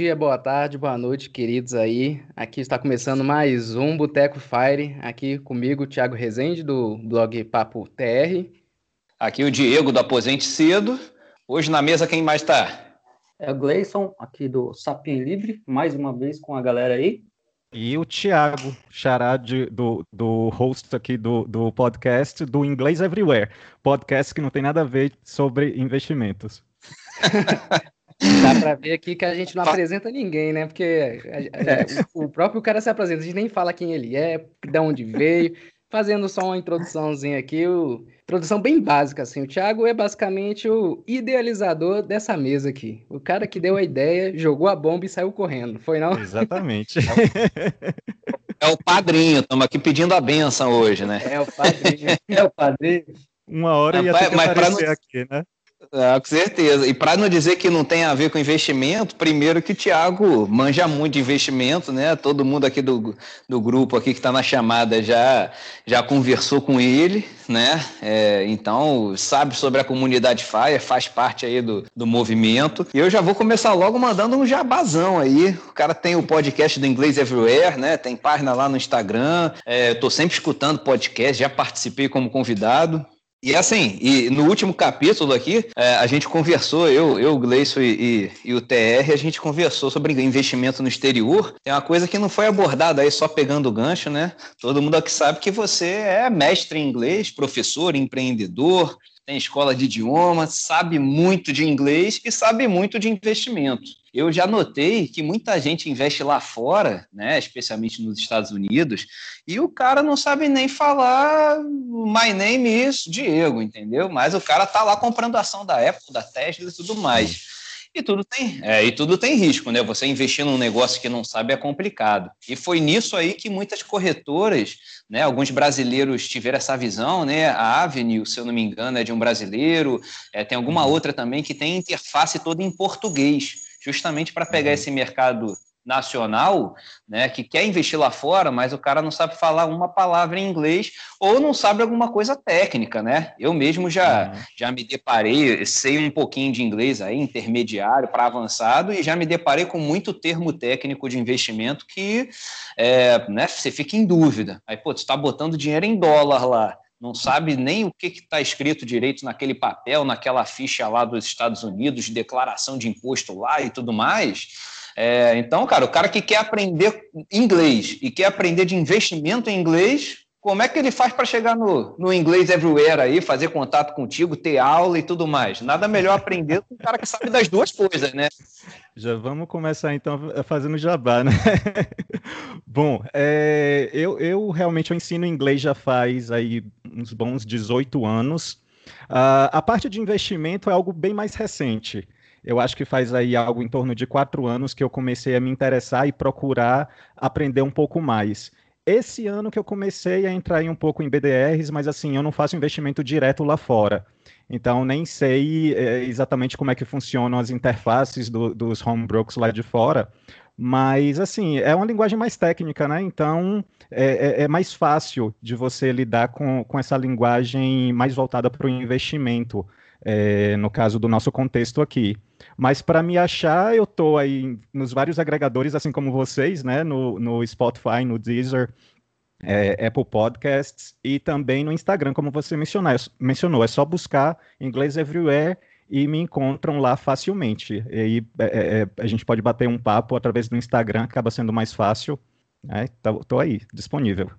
dia, boa tarde, boa noite, queridos aí. Aqui está começando mais um Boteco Fire, aqui comigo, Thiago Rezende, do blog Papo TR. Aqui o Diego, do Aposente Cedo. Hoje na mesa, quem mais está? É o Gleison, aqui do Sapien Livre, mais uma vez com a galera aí. E o Thiago, xará de, do, do host aqui do, do podcast do Inglês Everywhere, podcast que não tem nada a ver sobre investimentos. Para ver aqui que a gente não apresenta ninguém, né? Porque a, a, o, o, próprio cara se apresenta, a gente nem fala quem ele é, de onde veio. Fazendo só uma introduçãozinha aqui, o, introdução bem básica, assim. O Thiago é basicamente o idealizador dessa mesa aqui. O cara que deu a ideia, jogou a bomba e saiu correndo, foi não? Exatamente. É o padrinho, estamos aqui pedindo a benção hoje, né? É o padrinho. É o padrinho. Uma hora ia ter que aparecer não... aqui, né? Ah, com certeza. E para não dizer que não tem a ver com investimento, primeiro que o Thiago manja muito de investimento, né? Todo mundo aqui do, do grupo aqui que está na chamada já, já conversou com ele, né? É, então sabe sobre a comunidade FIRE, faz parte aí do, do movimento. E eu já vou começar logo mandando um jabazão aí. O cara tem o podcast do Inglês Everywhere, né? Tem página lá no Instagram. É, Estou sempre escutando podcast, já participei como convidado. E assim, e no último capítulo aqui, é, a gente conversou, eu, eu o Gleison e, e, e, o TR, a gente conversou sobre investimento no exterior. Tem uma coisa que não foi abordada aí só pegando o gancho, né? Todo mundo aqui sabe que você é mestre em inglês, professor, empreendedor, tem escola de idiomas, sabe muito de inglês e sabe muito de investimento. Eu já notei que muita gente investe lá fora, né, especialmente nos Estados Unidos, e o cara não sabe nem falar my name is Diego, entendeu? Mas o cara tá lá comprando ação da Apple, da Tesla e tudo mais. E tudo tem, é, e tudo tem risco, né? Você investir num negócio que não sabe é complicado. E foi nisso aí que muitas corretoras, né? Alguns brasileiros tiveram essa visão, né? A Avenue, se eu não me engano, é de um brasileiro. É, tem alguma uhum. outra também que tem interface toda em português, justamente para pegar uhum. esse mercado nacional, né, que quer investir lá fora, mas o cara não sabe falar uma palavra em inglês ou não sabe alguma coisa técnica, né? Eu mesmo já, uhum. já me deparei, sei um pouquinho de inglês aí, intermediário para avançado, e já me deparei com muito termo técnico de investimento que é, né, você fica em dúvida. Aí, pô, você está botando dinheiro em dólar lá, não sabe nem o que está escrito direito naquele papel, naquela ficha lá dos Estados Unidos, de declaração de imposto lá e tudo mais. É, então, cara, o cara que quer aprender inglês e quer aprender de investimento em inglês, como é que ele faz para chegar no, no inglês everywhere aí, fazer contato contigo, ter aula e tudo mais? Nada melhor aprender com um cara que sabe das duas coisas, né? Já vamos começar então fazendo jabá, né? Bom, é, eu, eu realmente eu ensino inglês já faz aí uns bons 18 anos. Uh, a parte de investimento é algo bem mais recente eu acho que faz aí algo em torno de quatro anos que eu comecei a me interessar e procurar aprender um pouco mais. Esse ano que eu comecei a entrar um pouco em BDRs, mas assim, eu não faço investimento direto lá fora. Então, nem sei é, exatamente como é que funcionam as interfaces do, dos home brokers lá de fora. Mas, assim, é uma linguagem mais técnica, né? Então, é, é, é mais fácil de você lidar com, com essa linguagem mais voltada para o investimento, é, no caso do nosso contexto aqui. Mas para me achar, eu estou aí nos vários agregadores, assim como vocês, né? No, no Spotify, no Deezer, é, Apple Podcasts e também no Instagram, como você mencionou. mencionou. É só buscar Inglês Everywhere e me encontram lá facilmente. E aí é, é, é, a gente pode bater um papo através do Instagram, acaba sendo mais fácil. Estou né? aí, disponível.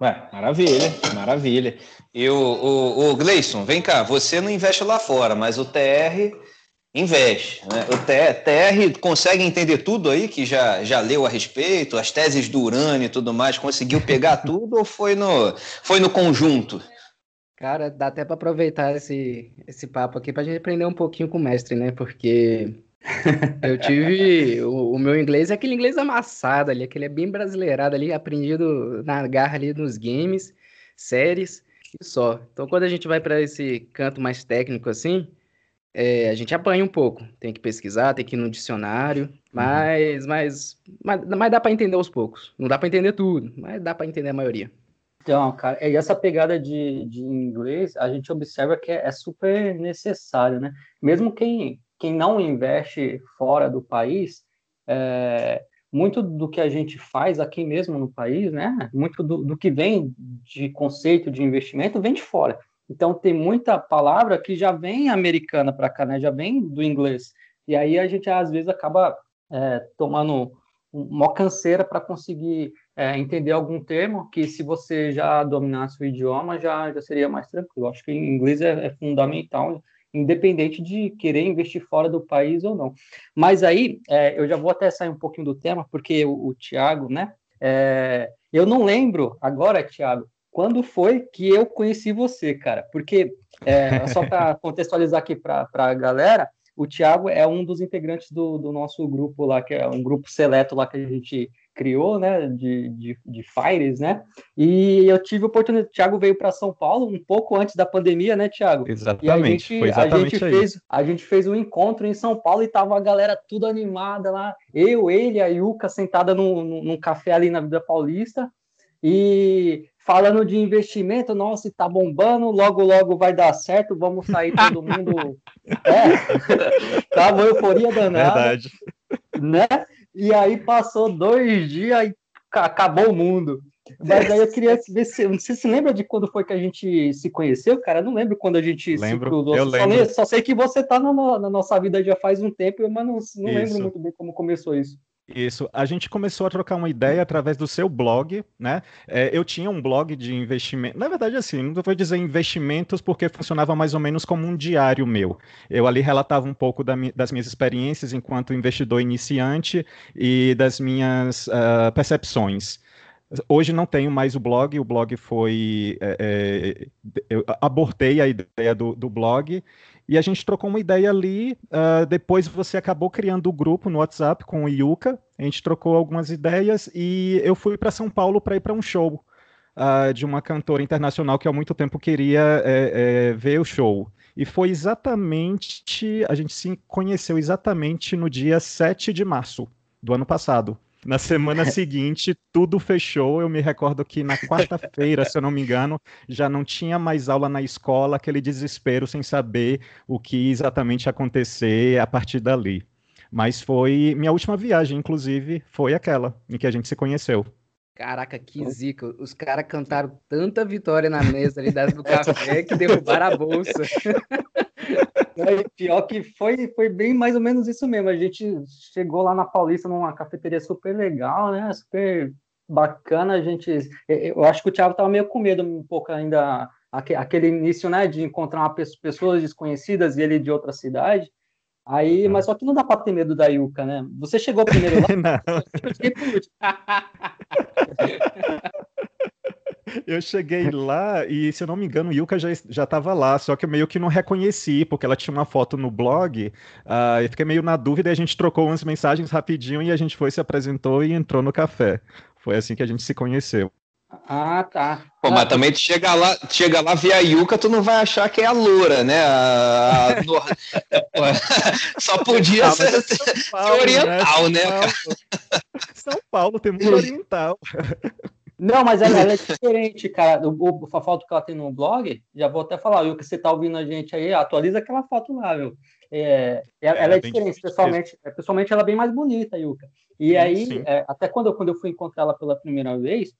Ué, maravilha, maravilha. E o, o, o Gleison, vem cá, você não investe lá fora, mas o TR investe. Né? O TR consegue entender tudo aí, que já, já leu a respeito, as teses do Urânio e tudo mais, conseguiu pegar tudo ou foi no, foi no conjunto? Cara, dá até para aproveitar esse, esse papo aqui para a gente aprender um pouquinho com o mestre, né? Porque eu tive. O, o, meu inglês é aquele inglês amassado ali, aquele é bem brasileirado ali, aprendido na garra ali nos games, séries e só. Então, quando a gente vai para esse canto mais técnico assim, é, a gente apanha um pouco. Tem que pesquisar, tem que ir no dicionário, mas, uhum. mas, mas, mas, dá para entender aos poucos. Não dá para entender tudo, mas dá para entender a maioria. Então, cara, e essa pegada de, de inglês, a gente observa que é, é super necessário, né? Mesmo quem, quem não investe fora do país, é, muito do que a gente faz aqui mesmo no país, né? Muito do, do, que vem de conceito de investimento vem de fora. Então tem muita palavra que já vem americana para cá, né? Já vem do inglês. E aí a gente às vezes acaba é, tomando uma canseira para conseguir é, entender algum termo que se você já dominasse o idioma já, já seria mais tranquilo. Acho que inglês é, é fundamental independente de querer investir fora do país ou não. Mas aí, é, eu já vou até sair um pouquinho do tema, porque o, o Tiago, né? É, eu não lembro agora, Tiago, quando foi que eu conheci você, cara? Porque, é, só para contextualizar aqui para a galera, o Tiago é um dos integrantes do, do nosso grupo lá, que é um grupo seleto lá que a gente criou, né, de, de, de Fires, né? E eu tive a oportunidade, o Thiago veio para São Paulo um pouco antes da pandemia, né, Thiago? Exatamente. E a gente, foi exatamente a gente fez, a gente fez um encontro em São Paulo e tava a galera tudo animada lá, eu, ele, a Yuka sentada num, num café ali na Vida Paulista e falando de investimento, nossa, tá bombando, logo logo vai dar certo, vamos sair todo mundo. é, tava euforia danada. Verdade. Né? E aí passou dois dias e acabou o mundo. Mas aí eu queria ver se. Você se lembra de quando foi que a gente se conheceu, cara? Eu não lembro quando a gente lembro, se cruzou. Eu só, lembro. só sei que você tá na, na, nossa vida já faz um tempo, mas não, não lembro muito bem como começou isso. Isso. A gente começou a trocar uma ideia através do seu blog, né? É, eu tinha um blog de investimento. Na verdade, assim, não vou dizer investimentos porque funcionava mais ou menos como um diário meu. Eu ali relatava um pouco da das minhas experiências enquanto investidor iniciante e das minhas uh, percepções. Hoje não tenho mais o blog, o blog foi. É, é, eu abortei a ideia do, do blog e a gente trocou uma ideia ali. Uh, depois você acabou criando o um grupo no WhatsApp com o Yuka. A gente trocou algumas ideias e eu fui para São Paulo para ir para um show uh, de uma cantora internacional que há muito tempo queria é, é, ver o show. E foi exatamente. A gente se conheceu exatamente no dia 7 de março do ano passado. Na semana seguinte, tudo fechou. Eu me recordo que na quarta-feira, se eu não me engano, já não tinha mais aula na escola, aquele desespero sem saber o que exatamente ia acontecer a partir dali. Mas foi minha última viagem, inclusive, foi aquela em que a gente se conheceu. Caraca, que zica. Os caras cantaram tanta vitória na mesa ali das do café que derrubaram a bolsa. pior que foi, foi bem mais ou menos isso mesmo. A gente chegou lá na Paulista numa cafeteria super legal, né? Super bacana. A gente, eu acho que o Thiago estava meio com medo um pouco ainda aquele início, né, de encontrar uma pessoa, pessoas desconhecidas e ele de outra cidade. Aí, mas só que não dá para ter medo da Yuka, né? Você chegou primeiro lá? não. Eu cheguei por último. Eu cheguei lá e, se eu não me engano, Yuka já estava lá, só que eu meio que não reconheci, porque ela tinha uma foto no blog, uh, eu fiquei meio na dúvida e a gente trocou umas mensagens rapidinho e a gente foi, se apresentou e entrou no café. Foi assim que a gente se conheceu. Ah, tá. Pô, ah, mas também tu chega lá, chega lá ver a Yuka, tu não vai achar que é a loura, né? A, a, só podia ah, ser, Paulo, ser, oriental, né? né São Paulo, tem muito oriental. Não, mas ela, ela, é diferente, cara. O, a foto que ela tem no blog, já vou até falar, o que você tá ouvindo a gente aí, atualiza aquela foto lá, viu? É, ela, é, ela é, é diferente, pessoalmente, é, pessoalmente ela é bem mais bonita, Yuka. E aí, é, até quando eu, quando eu fui encontrar ela pela primeira vez,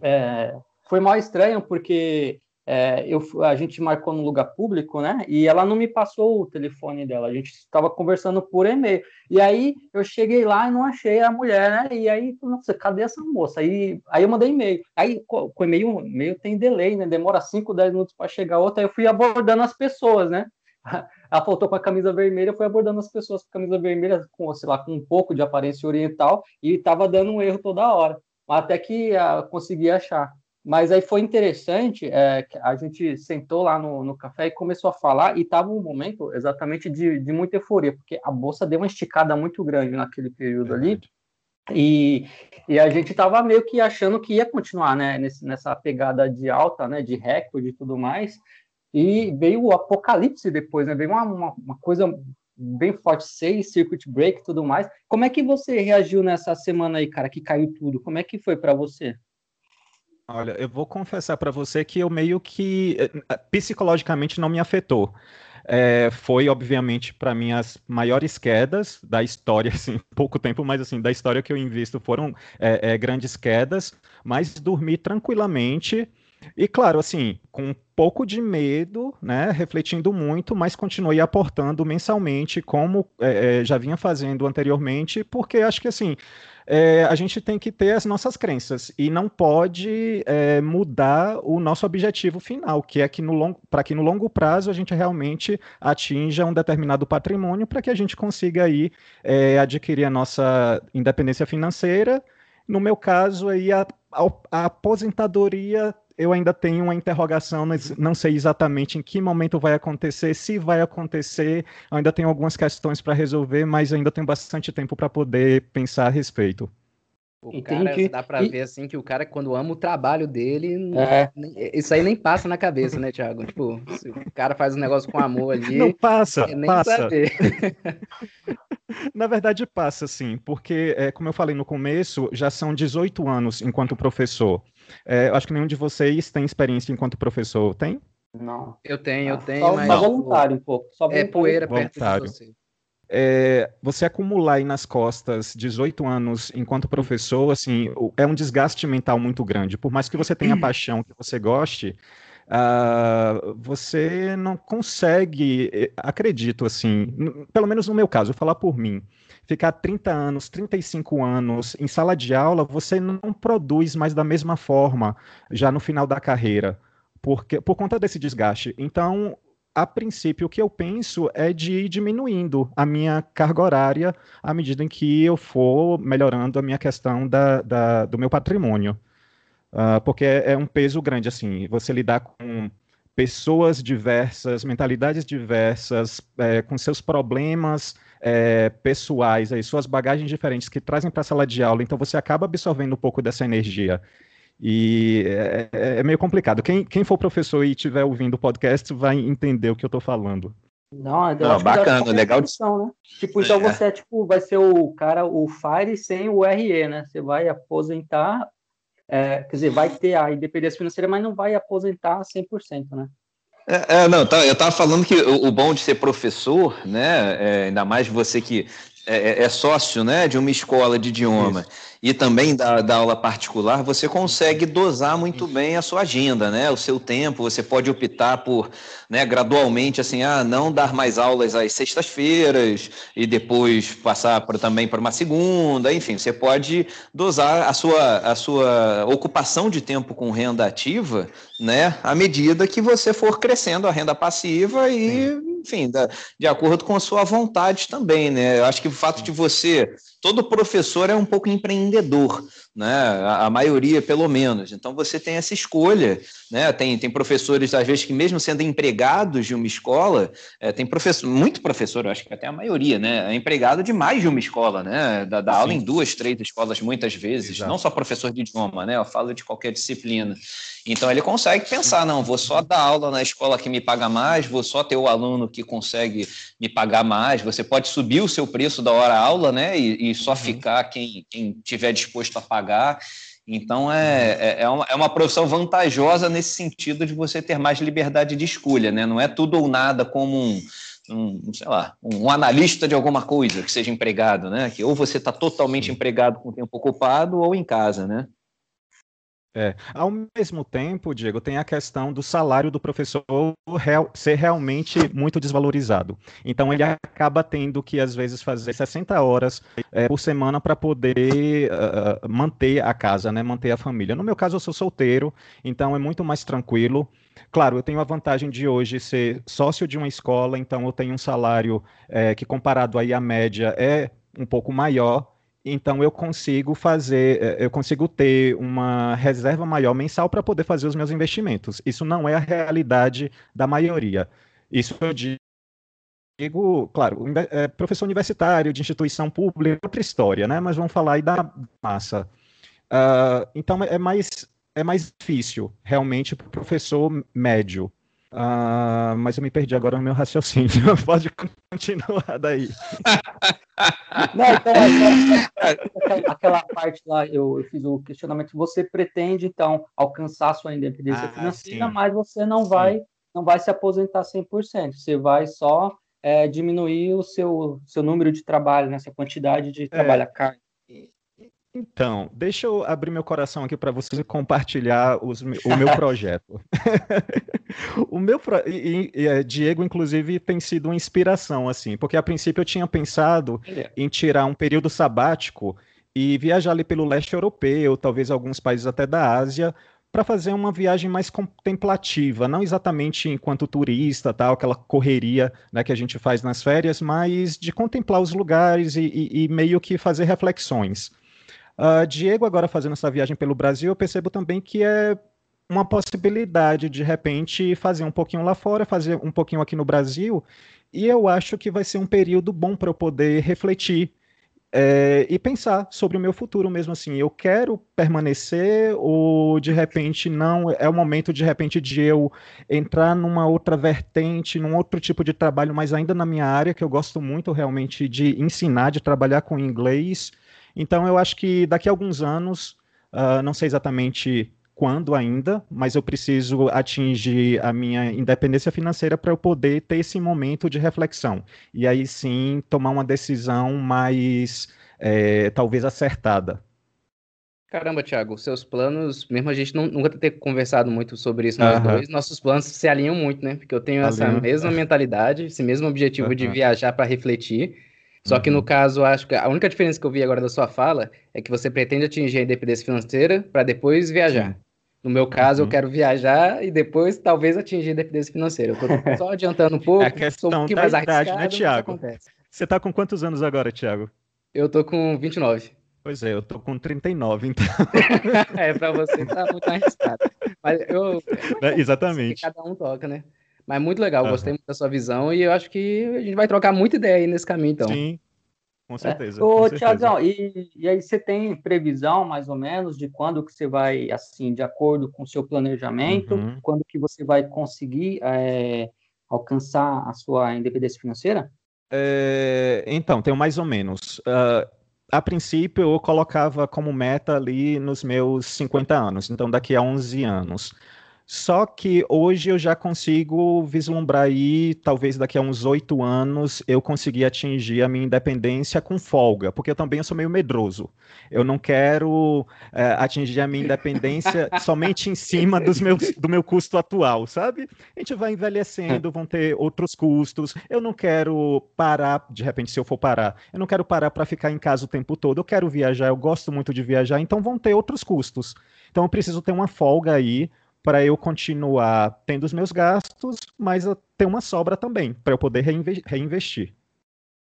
é, foi mal estranho, porque é, eu, a gente marcou no lugar público, né? E ela não me passou o telefone dela, a gente estava conversando por e-mail. E aí eu cheguei lá e não achei a mulher, né? E aí, nossa, cadê essa moça? Aí, aí eu mandei e-mail. Aí com e-mail, e-mail tem delay, né? Demora 5, 10 minutos para chegar outra. Aí eu fui abordando as pessoas, né? Ela faltou com a camisa vermelha, fui abordando as pessoas com a camisa vermelha, com, sei lá, com um pouco de aparência oriental, e estava dando um erro toda hora. Até que uh, consegui achar. Mas aí foi interessante, é, a gente sentou lá no, no café e começou a falar, e estava um momento exatamente de, de muita euforia, porque a bolsa deu uma esticada muito grande naquele período ali, e, e a gente estava meio que achando que ia continuar né, nesse, nessa pegada de alta, né, de recorde e tudo mais, e veio o apocalipse depois, né, veio uma, uma, uma coisa bem forte, seis circuit break e tudo mais. Como é que você reagiu nessa semana aí, cara, que caiu tudo? Como é que foi para você? Olha, eu vou confessar para você que eu meio que eh, psicologicamente não me afetou. é, foi, obviamente, para mim, as maiores quedas da história, assim, pouco tempo, mas assim, da história que eu invisto foram é, é, grandes quedas, mas dormi tranquilamente. E claro, assim, com um pouco de medo, né, refletindo muito, mas continuei aportando mensalmente, como é, é já vinha fazendo anteriormente, porque acho que assim é, a gente tem que ter as nossas crenças e não pode é, mudar o nosso objetivo final, que é que no longo, para que no longo prazo a gente realmente atinja um determinado patrimônio para que a gente consiga aí é, adquirir a nossa independência financeira. No meu caso aí a, a, a aposentadoria eu ainda tenho uma interrogação, não sei exatamente em que momento vai acontecer, se vai acontecer, ainda tenho algumas questões para resolver, mas ainda tenho bastante tempo para poder pensar a respeito. O cara, dá pra e... ver assim que o cara, quando ama o trabalho dele, é. isso aí nem passa na cabeça, né, Thiago? Tipo, se o cara faz um negócio com amor ali. Não passa, passa. na verdade, passa, sim, porque, é, como eu falei no começo, já são 18 anos enquanto professor. É, acho que nenhum de vocês tem experiência enquanto professor, tem? Não. Eu tenho, eu ah, tenho, só, mas... Só voluntário um pouco. Só é poeira voluntário. perto de você. É, você acumular aí nas costas 18 anos enquanto professor, assim, é um desgaste mental muito grande. Por mais que você tenha paixão, que você goste, uh, você não consegue, eh, acredito, assim, pelo menos no meu caso, vou falar por mim, ficar 30 anos, 35 anos em sala de aula, você não produz mais da mesma forma já no final da carreira, porque por conta desse desgaste. Então, a princípio, o que eu penso é de ir diminuindo a minha carga horária à medida em que eu for melhorando a minha questão da, da do meu patrimônio. Uh, porque é, é, um peso grande, assim, você lidar com pessoas diversas, mentalidades diversas, é, com seus problemas é, pessoais, aí, suas bagagens diferentes que trazem para a sala de aula, então você acaba absorvendo um pouco dessa energia. E é, é, é, meio complicado. Quem, quem for professor e estiver ouvindo o podcast vai entender o que eu estou falando. Não, Não bacana, legal. Né? Tipo, então é. você é, tipo, vai ser o cara, o FIRE sem o RE, né? Você vai aposentar, é, quer dizer, vai ter a independência financeira, mas não vai aposentar 100%, né? É, é, não, tá, eu estava falando que o, o, bom de ser professor, né, é, ainda mais você que é, é, é, sócio né, de uma escola de idioma Isso. E também da, da, aula particular, você consegue dosar muito bem a sua agenda, né, o seu tempo. Você pode optar por né, gradualmente assim, ah, não dar mais aulas às sextas-feiras e depois passar por, também para uma segunda. Enfim, você pode dosar a sua, a sua ocupação de tempo com renda ativa né, à medida que você for crescendo a renda passiva e, enfim, da, de acordo com a sua vontade também, né? Eu acho que o fato de você todo professor é um pouco empreendedor, né? A, a, maioria, pelo menos. Então você tem essa escolha, né? Tem, tem professores, às vezes, que mesmo sendo empregados de uma escola, é, tem professor, muito professor, eu acho que até a maioria, né? É empregado de mais de uma escola, né? Da, da aula em duas, três escolas, muitas vezes, Exato. não só professor de idioma, né? Eu falo de qualquer disciplina. Então ele consegue pensar, não, vou só dar aula na escola que me paga mais, vou só ter o aluno que consegue me pagar mais. Você pode subir o seu preço da hora aula, né? E, e só uhum. ficar quem, quem tiver disposto a pagar. Então é, é, é, uma, é uma profissão vantajosa nesse sentido de você ter mais liberdade de escolha, né? Não é tudo ou nada como um, um, sei lá, um analista de alguma coisa que seja empregado, né? Que ou você está totalmente empregado com o tempo ocupado ou em casa, né? É. Ao mesmo tempo, Diego, tem a questão do salário do professor real, ser realmente muito desvalorizado. Então, ele acaba tendo que, às vezes, fazer 60 horas é, por semana para poder uh, manter a casa, né, manter a família. No meu caso, eu sou solteiro, então é muito mais tranquilo. Claro, eu tenho a vantagem de hoje ser sócio de uma escola, então eu tenho um salário é, que, comparado aí à média, é um pouco maior então eu consigo fazer, eh, eu consigo ter uma reserva maior mensal para poder fazer os meus investimentos. Isso não é a realidade da maioria. Isso eu digo, claro, é, professor universitário de instituição pública é outra história, né? Mas vamos falar aí da massa. Uh, então é mais é mais difícil realmente para o professor médio Uh, mas eu me perdi agora no meu raciocínio. Pode continuar daí. Não, então, é aquela, aquela, parte lá, eu, eu, fiz o questionamento. Você pretende, então, alcançar sua independência ah, financeira, sim. mas você não vai, não vai se aposentar 100%, você vai só é, diminuir o seu, seu número de trabalho, né, quantidade de trabalho, a carga. Então, deixa eu abrir meu coração aqui para você compartilhar os, o meu projeto. o meu pro... e, e, e, Diego, inclusive, tem sido uma inspiração, assim, porque a princípio eu tinha pensado é. em tirar um período sabático e viajar ali pelo leste europeu, talvez alguns países até da Ásia, para fazer uma viagem mais contemplativa, não exatamente enquanto turista, tal, aquela correria né, que a gente faz nas férias, mas de contemplar os lugares e, e, e meio que fazer reflexões. Uh, Diego, agora fazendo essa viagem pelo Brasil, eu percebo também que é uma possibilidade de repente fazer um pouquinho lá fora, fazer um pouquinho aqui no Brasil, e eu acho que vai ser um período bom para eu poder refletir é, e pensar sobre o meu futuro mesmo assim. Eu quero permanecer ou de repente não é o momento de repente de eu entrar numa outra vertente, num outro tipo de trabalho, mas ainda na minha área que eu gosto muito realmente de ensinar, de trabalhar com inglês. Então eu acho que daqui a alguns anos, uh, não sei exatamente quando ainda, mas eu preciso atingir a minha independência financeira para eu poder ter esse momento de reflexão. E aí sim tomar uma decisão mais, é, talvez, acertada. Caramba, Thiago, seus planos, mesmo a gente não, nunca ter conversado muito sobre isso nós dois, nossos planos se alinham muito, né? Porque eu tenho essa Alinho. mesma mentalidade, esse mesmo objetivo de viajar para refletir. Só que no caso, acho que a única diferença que eu vi agora da sua fala é que você pretende atingir a independência financeira para depois viajar. No meu caso, uhum. eu quero viajar e depois talvez atingir a independência financeira. Eu tô só adiantando um pouco. É a questão um da mais idade, né, Tiago? Você tá com quantos anos agora, Tiago? Eu tô com 29. Pois é, eu tô com 39, então. é, pra você tá muito arriscado. Mas eu. É, exatamente. Cada um toca, né? Mas muito legal, uhum. gostei muito da sua visão e eu acho que a gente vai trocar muita ideia aí nesse caminho, então. Sim, com é. certeza. É. Ô, Tiagão, e, e aí você tem previsão, mais ou menos, de quando que você vai, assim, de acordo com o seu planejamento, uhum. quando que você vai conseguir é, alcançar a sua independência financeira? É, então, tenho mais ou menos. Uh, a princípio, eu colocava como meta ali nos meus 50 anos, então daqui a 11 anos. Só que hoje eu já consigo vislumbrar aí, talvez daqui a uns oito anos, eu conseguir atingir a minha independência com folga, porque eu também sou meio medroso. Eu não quero é, atingir a minha independência somente em cima dos meus, do meu custo atual, sabe? A gente vai envelhecendo, vão ter outros custos. Eu não quero parar, de repente, se eu for parar, eu não quero parar para ficar em casa o tempo todo. Eu quero viajar, eu gosto muito de viajar, então vão ter outros custos. Então eu preciso ter uma folga aí para eu continuar tendo os meus gastos, mas ter uma sobra também, para eu poder reinvestir.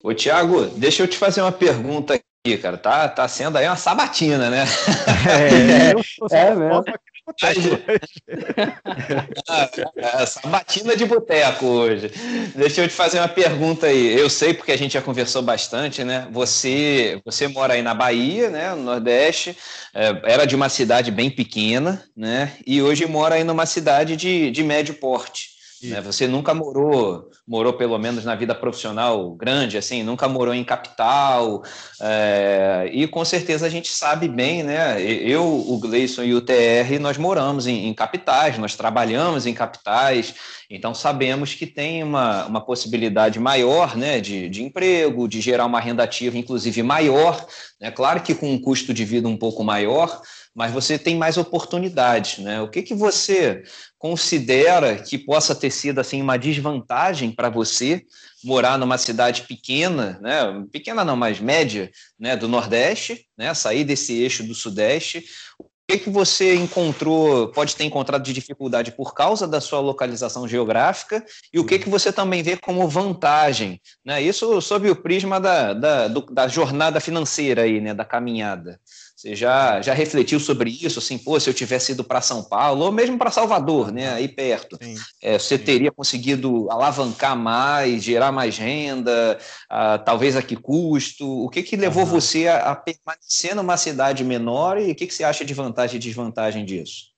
Ô, Tiago, deixa eu te fazer uma pergunta aqui, cara. Tá, tá sendo aí uma sabatina, né? É, eu sou é mesmo. Essa batina de boteco hoje. Deixa eu te fazer uma pergunta aí. Eu sei porque a gente já conversou bastante, né? Você, você mora aí na Bahia, né? No Nordeste. É, era de uma cidade bem pequena, né? E hoje mora aí numa cidade de, de médio porte. Né? Você nunca morou, morou pelo menos na vida profissional grande, assim, nunca morou em capital, é, e com certeza a gente sabe bem, né? Eu, o Gleison e o TR, nós moramos em, em, capitais, nós trabalhamos em capitais, então sabemos que tem uma, uma possibilidade maior, né, de, de emprego, de gerar uma renda ativa, inclusive maior, né? Claro que com um custo de vida um pouco maior, mas você tem mais oportunidades, né? O que que você considera que possa ter sido assim uma desvantagem para você morar numa cidade pequena, né? Pequena não, mas média, né, do Nordeste, né? Sair desse eixo do Sudeste. O que que você encontrou, pode ter encontrado de dificuldade por causa da sua localização geográfica e o que que você também vê como vantagem, né? Isso sob o prisma da, da, do, da jornada financeira aí, né, da caminhada. Você já, já refletiu sobre isso? Assim, pô, se eu tivesse ido para São Paulo, ou mesmo para Salvador, né, aí perto, sim, é, você sim. teria conseguido alavancar mais, gerar mais renda, uh, talvez a que custo? O que, que levou uhum. você a, a, permanecer numa cidade menor e o que, que você acha de vantagem e desvantagem disso?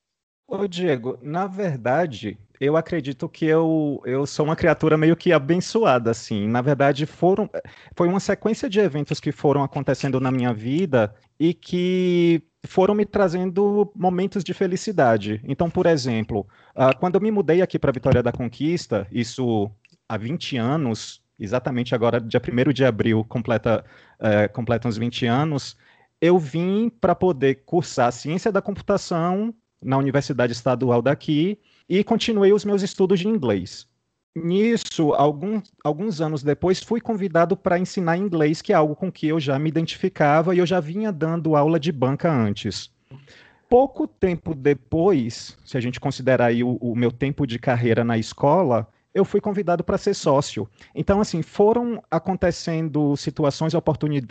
Ô, Diego, na verdade, eu acredito que eu, eu sou uma criatura meio que abençoada, assim. Na verdade, foram, foi uma sequência de eventos que foram acontecendo na minha vida e que foram me trazendo momentos de felicidade. Então, por exemplo, uh, quando eu me mudei aqui para Vitória da Conquista, isso há 20 anos, exatamente agora, dia 1 de abril, completa, uh, completa uns 20 anos, eu vim para poder cursar Ciência da Computação na Universidade Estadual daqui e continuei os meus estudos de inglês. Nisso, algum, alguns anos depois, fui convidado para ensinar inglês, que é algo com que eu já me identificava e eu já vinha dando aula de banca antes. Pouco tempo depois, se a gente considerar o, o meu tempo de carreira na escola, eu fui convidado para ser sócio. Então, assim, foram acontecendo situações,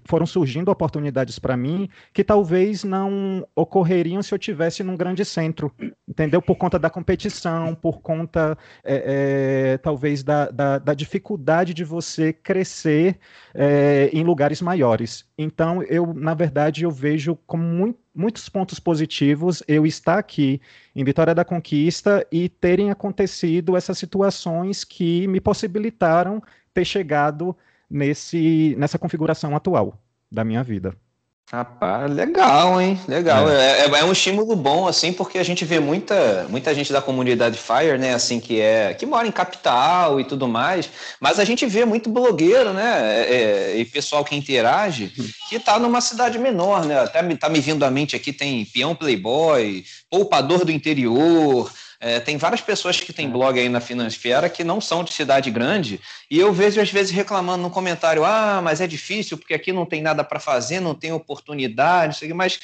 foram surgindo oportunidades para mim que talvez não ocorreriam se eu tivesse num grande centro, entendeu? Por conta da competição, por conta, é, é, talvez, da, da, da, dificuldade de você crescer é, em lugares maiores. Então, eu, na verdade, eu vejo como muito muitos pontos positivos eu estar aqui em Vitória da Conquista e terem acontecido essas situações que me possibilitaram ter chegado nesse, nessa configuração atual da minha vida. Rapaz, legal, hein? Legal. É. É, é. um estímulo bom, assim, porque a gente vê muita, muita gente da comunidade Fire, né? Assim, que é que mora em capital e tudo mais, mas a gente vê muito blogueiro, né? É, é e pessoal que interage, que tá numa cidade menor, né? Até tá me vindo à mente aqui, tem peão playboy, poupador do interior, é, tem várias pessoas que têm é. blog aí na Finansfera que não são de cidade grande, e eu vejo às vezes reclamando no comentário: ah, mas é difícil porque aqui não tem nada para fazer, não tem oportunidade, mas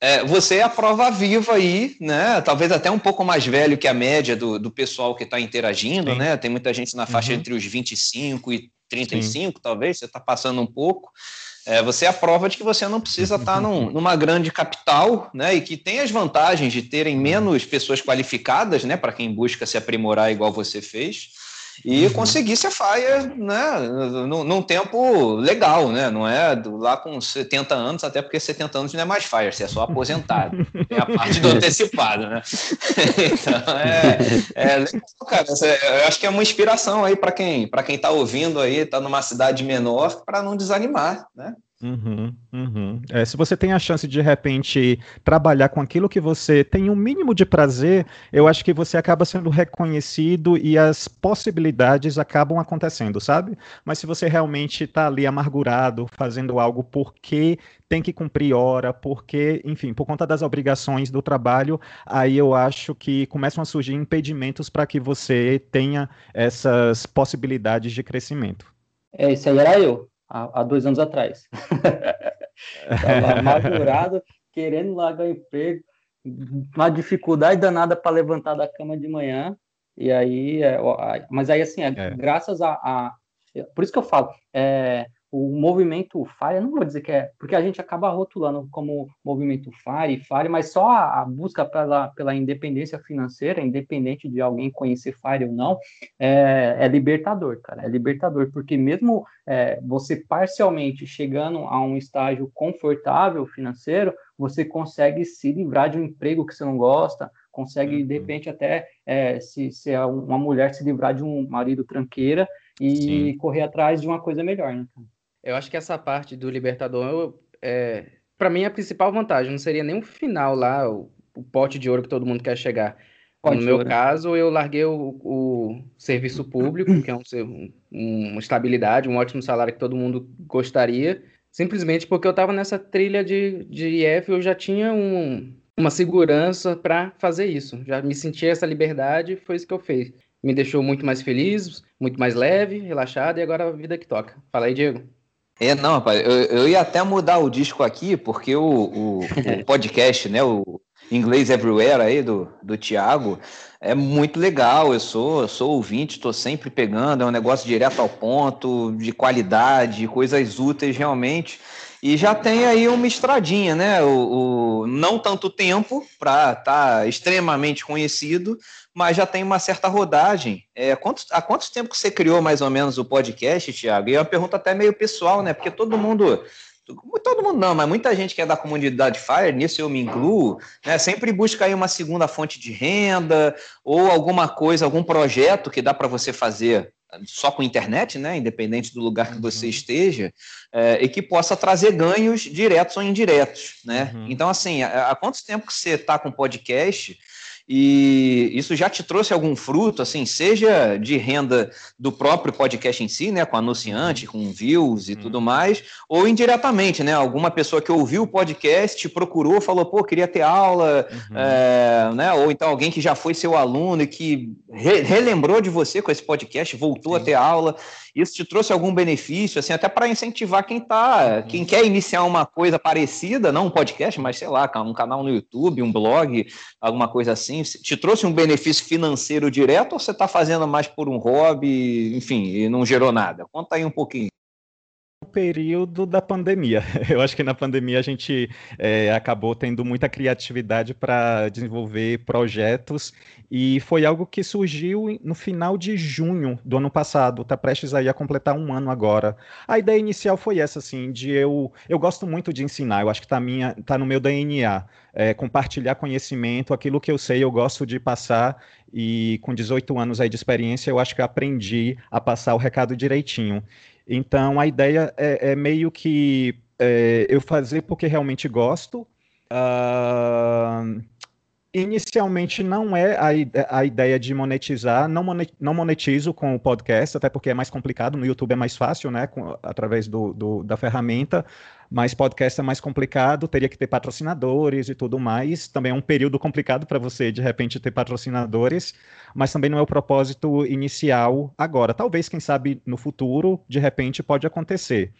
é, você é a prova viva aí, né? Talvez até um pouco mais velho que a média do, do pessoal que está interagindo, Sim. né? Tem muita gente na faixa uhum. entre os 25 e 35, Sim. talvez, você está passando um pouco. É, você é a prova de que você não precisa estar num, numa grande capital, né? E que tem as vantagens de terem menos pessoas qualificadas, né? Para quem busca se aprimorar igual você fez. E uhum. conseguir ser Fire, né, num, num, tempo legal, né? Não é lá com 70 anos, até porque 70 anos não é mais Fire, você é só aposentado. Tem a parte do antecipado, né? então, é, é legal, cara. Eu acho que é uma inspiração aí para quem para quem está ouvindo aí, está numa cidade menor, para não desanimar, né? Uhum, uhum. É, se você tem a chance de, de repente, trabalhar com aquilo que você tem um mínimo de prazer, eu acho que você acaba sendo reconhecido e as possibilidades acabam acontecendo, sabe? Mas se você realmente está ali amargurado, fazendo algo porque tem que cumprir hora, porque, enfim, por conta das obrigações do trabalho, aí eu acho que começam a surgir impedimentos para que você tenha essas possibilidades de crescimento. É, isso aí era eu há, há dois anos atrás. Estava amargurado, querendo largar o emprego, uma dificuldade danada para levantar da cama de manhã. E aí, é, mas aí assim, é, é. graças a, a, Por isso que eu falo, é, o movimento FARE, eu não vou dizer que é, porque a gente acaba rotulando como movimento FARE, FARE, mas só a, a, busca pela, pela independência financeira, independente de alguém conhecer FARE ou não, é, é libertador, cara, é libertador, porque mesmo é, você parcialmente chegando a um estágio confortável financeiro, você consegue se livrar de um emprego que você não gosta, consegue, de uhum. repente, até é, se, se é uma mulher se livrar de um marido tranqueira e Sim. correr atrás de uma coisa melhor, né, cara? Eu acho que essa parte do Libertador, é, para mim, é a principal vantagem. Não seria nem o final lá, o, o pote de ouro que todo mundo quer chegar. Pote no meu ouro. caso, eu larguei o, o serviço público, que é um, um, uma estabilidade, um ótimo salário que todo mundo gostaria, simplesmente porque eu estava nessa trilha de, de IF, eu já tinha um, uma segurança para fazer isso. Já me sentia essa liberdade, foi isso que eu fiz. Me deixou muito mais feliz, muito mais leve, relaxado, e agora a vida que toca. Fala aí, Diego. É, não, rapaz, eu, eu ia até mudar o disco aqui, porque o, o, o podcast, né, o Inglês Everywhere aí do, do Tiago, é muito legal. Eu sou, sou ouvinte, estou sempre pegando, é um negócio direto ao ponto, de qualidade, coisas úteis realmente. E já tem aí uma estradinha, né? O, o não tanto tempo para estar tá extremamente conhecido, mas já tem uma certa rodagem. É, quanto, há quanto tempo que você criou mais ou menos o podcast, Tiago? E é uma pergunta até meio pessoal, né? Porque todo mundo todo mundo não, mas muita gente que é da comunidade Fire, nisso eu me incluo, né, sempre busca aí uma segunda fonte de renda ou alguma coisa, algum projeto que dá para você fazer só com internet, né, independente do lugar que você uhum. esteja, é, e que possa trazer ganhos diretos ou indiretos, né? Uhum. Então, assim, há, há quanto tempo que você está com podcast e isso já te trouxe algum fruto, assim, seja de renda do próprio podcast em si, né, com anunciante, com views e hum. tudo mais, ou indiretamente, né, alguma pessoa que ouviu o podcast, procurou, falou, pô, queria ter aula, uhum. é, né, ou então alguém que já foi seu aluno e que re relembrou de você com esse podcast, voltou Sim. a ter aula. Isso te trouxe algum benefício, assim, até para incentivar quem tá, quem quer iniciar uma coisa parecida, não um podcast, mas sei lá, um canal no YouTube, um blog, alguma coisa assim. Te trouxe um benefício financeiro direto ou você está fazendo mais por um hobby, enfim, e não gerou nada? Conta aí um pouquinho período da pandemia. Eu acho que na pandemia a gente é, acabou tendo muita criatividade para desenvolver projetos e foi algo que surgiu no final de junho do ano passado. Está prestes aí a completar um ano agora. A ideia inicial foi essa, assim, de eu eu gosto muito de ensinar. Eu acho que está minha tá no meu DNA. É, compartilhar conhecimento, aquilo que eu sei, eu gosto de passar e com 18 anos aí de experiência, eu acho que eu aprendi a passar o recado direitinho. Então, a ideia é, é meio que é, eu fazer porque realmente gosto. Uh, inicialmente não é a, a, ideia de monetizar, não, não monetizo com o podcast, até porque é mais complicado, no YouTube é mais fácil, né, com, através do, do, da ferramenta, mas podcast é mais complicado, teria que ter patrocinadores e tudo mais. Também é um período complicado para você, de repente, ter patrocinadores, mas também não é o propósito inicial agora. Talvez, quem sabe, no futuro, de repente, pode acontecer.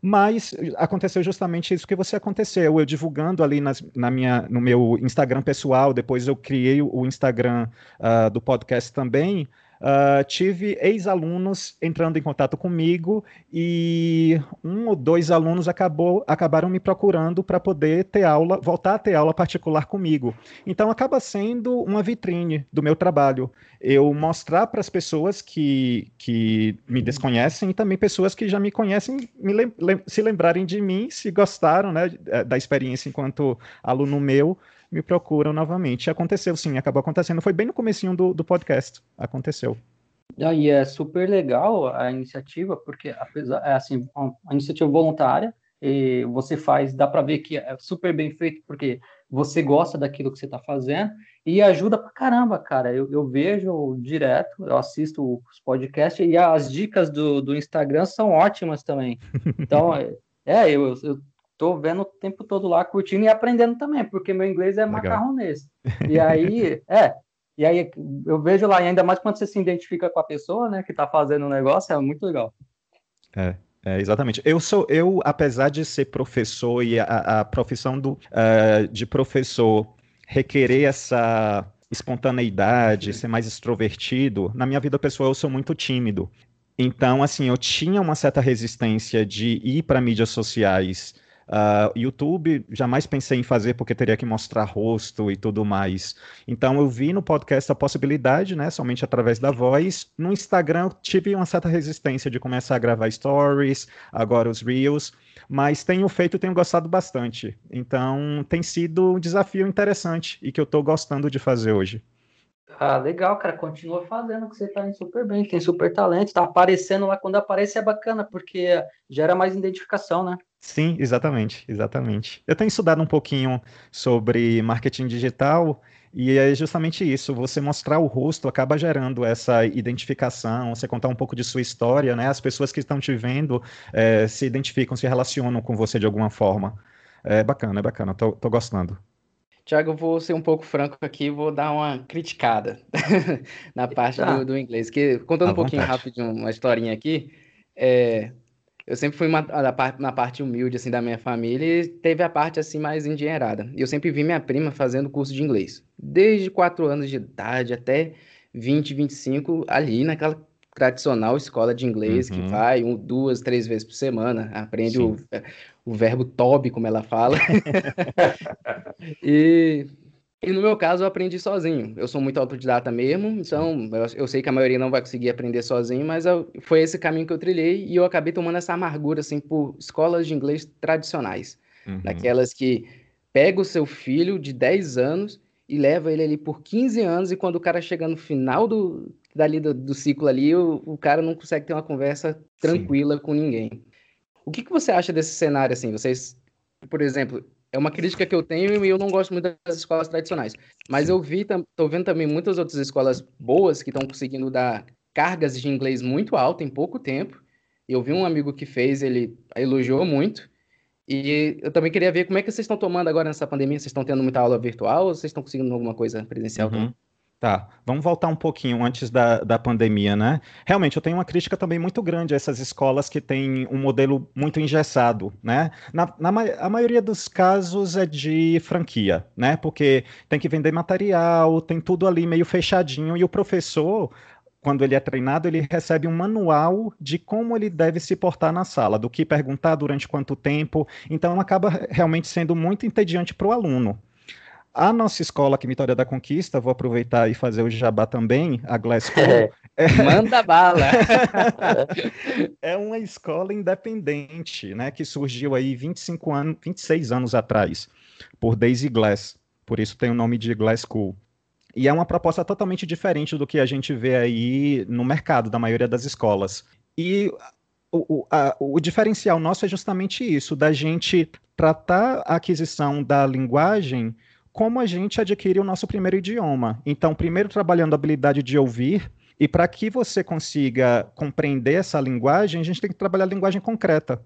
Mas aconteceu justamente isso que você aconteceu. Eu divulgando ali nas, na minha, no meu Instagram pessoal, depois eu criei o Instagram uh, do podcast também. Uh, tive ex-alunos entrando em contato comigo e um ou dois alunos acabou, acabaram me procurando para poder ter aula, voltar a ter aula particular comigo. Então acaba sendo uma vitrine do meu trabalho. Eu mostrar para as pessoas que, que me desconhecem e também pessoas que já me conhecem me lem se lembrarem de mim, se gostaram né, da experiência enquanto aluno meu me procuram novamente. Aconteceu sim, acabou acontecendo. Foi bem no comecinho do, do podcast. Aconteceu. E é super legal a iniciativa, porque apesar, é assim, a iniciativa voluntária, e você faz, dá para ver que é super bem feito, porque você gosta daquilo que você está fazendo e ajuda pra caramba, cara. Eu, eu vejo direto, eu assisto os podcasts e as dicas do, do Instagram são ótimas também. Então, é, eu, eu tô vendo o tempo todo lá, curtindo e aprendendo também, porque meu inglês é Legal. macarronês. E aí, é, e aí eu vejo lá, e ainda mais quando você se identifica com a pessoa, né, que tá fazendo o negócio, é muito legal. É, é, exatamente. Eu sou, eu, apesar de ser professor e a, a profissão do, uh, de professor requerer essa espontaneidade, ser mais extrovertido, na minha vida pessoal eu sou muito tímido. Então, assim, eu tinha uma certa resistência de ir para mídias sociais Uh, YouTube, jamais pensei em fazer porque teria que mostrar rosto e tudo mais. Então eu vi no podcast a possibilidade, né, somente através da voz. No Instagram eu tive uma certa resistência de começar a gravar stories, agora os reels, mas tenho feito, tenho gostado bastante. Então tem sido um desafio interessante e que eu estou gostando de fazer hoje. Ah, legal, cara. Continua fazendo que você tá indo super bem, tem super talento, tá aparecendo lá. Quando aparece é bacana, porque gera mais identificação, né? Sim, exatamente, exatamente. Eu tenho estudado um pouquinho sobre marketing digital e é justamente isso, você mostrar o rosto acaba gerando essa identificação, você contar um pouco de sua história, né? As pessoas que estão te vendo é, se identificam, se relacionam com você de alguma forma. É bacana, é bacana, tô, tô gostando. Tiago, eu vou ser um pouco franco aqui, vou dar uma criticada na parte do, do, inglês. Que, contando um pouquinho rápido uma historinha aqui, é, eu sempre fui uma, na parte humilde, assim, da minha família e teve a parte, assim, mais endinheirada. E eu sempre vi minha prima fazendo curso de inglês. Desde 4 anos de idade até 20, 25, ali naquela tradicional escola de inglês uhum. que vai um, duas, três vezes por semana, aprende o, o verbo tobe, como ela fala. e E no meu caso, eu aprendi sozinho. Eu sou muito autodidata mesmo, então eu, eu sei que a maioria não vai conseguir aprender sozinho, mas eu, foi esse caminho que eu trilhei e eu acabei tomando essa amargura, assim, por escolas de inglês tradicionais. Uhum. Daquelas que pega o seu filho de 10 anos e leva ele ali por 15 anos e quando o cara chega no final do, dali do, do ciclo ali, o, o, cara não consegue ter uma conversa tranquila Sim. com ninguém. O que, que você acha desse cenário, assim? Vocês, por exemplo, é uma crítica que eu tenho e eu não gosto muito das escolas tradicionais. Mas eu vi, tô vendo também muitas outras escolas boas que estão conseguindo dar cargas de inglês muito alta em pouco tempo. Eu vi um amigo que fez, ele elogiou muito. E eu também queria ver como é que vocês estão tomando agora nessa pandemia. Vocês estão tendo muita aula virtual ou vocês estão conseguindo alguma coisa presencial? Uhum. Tá, vamos voltar um pouquinho antes da, da pandemia, né? Realmente, eu tenho uma crítica também muito grande a essas escolas que têm um modelo muito engessado, né? Na, na a maioria dos casos é de franquia, né? Porque tem que vender material, tem tudo ali meio fechadinho e o professor, quando ele é treinado, ele recebe um manual de como ele deve se portar na sala, do que perguntar, durante quanto tempo. Então, acaba realmente sendo muito entediante para o aluno. A nossa escola aqui, Vitória da Conquista, vou aproveitar e fazer o jabá também, a Glasgow. É, Manda bala! é uma escola independente, né, que surgiu aí 25 anos, 26 anos atrás, por Daisy Glass. Por isso tem o nome de Glass School. E é uma proposta totalmente diferente do que a gente vê aí no mercado da maioria das escolas. E o, o, a, o diferencial nosso é justamente isso, da gente tratar a aquisição da linguagem como a gente adquire o nosso primeiro idioma. Então, primeiro trabalhando a habilidade de ouvir, e para que você consiga compreender essa linguagem, a gente tem que trabalhar a linguagem concreta.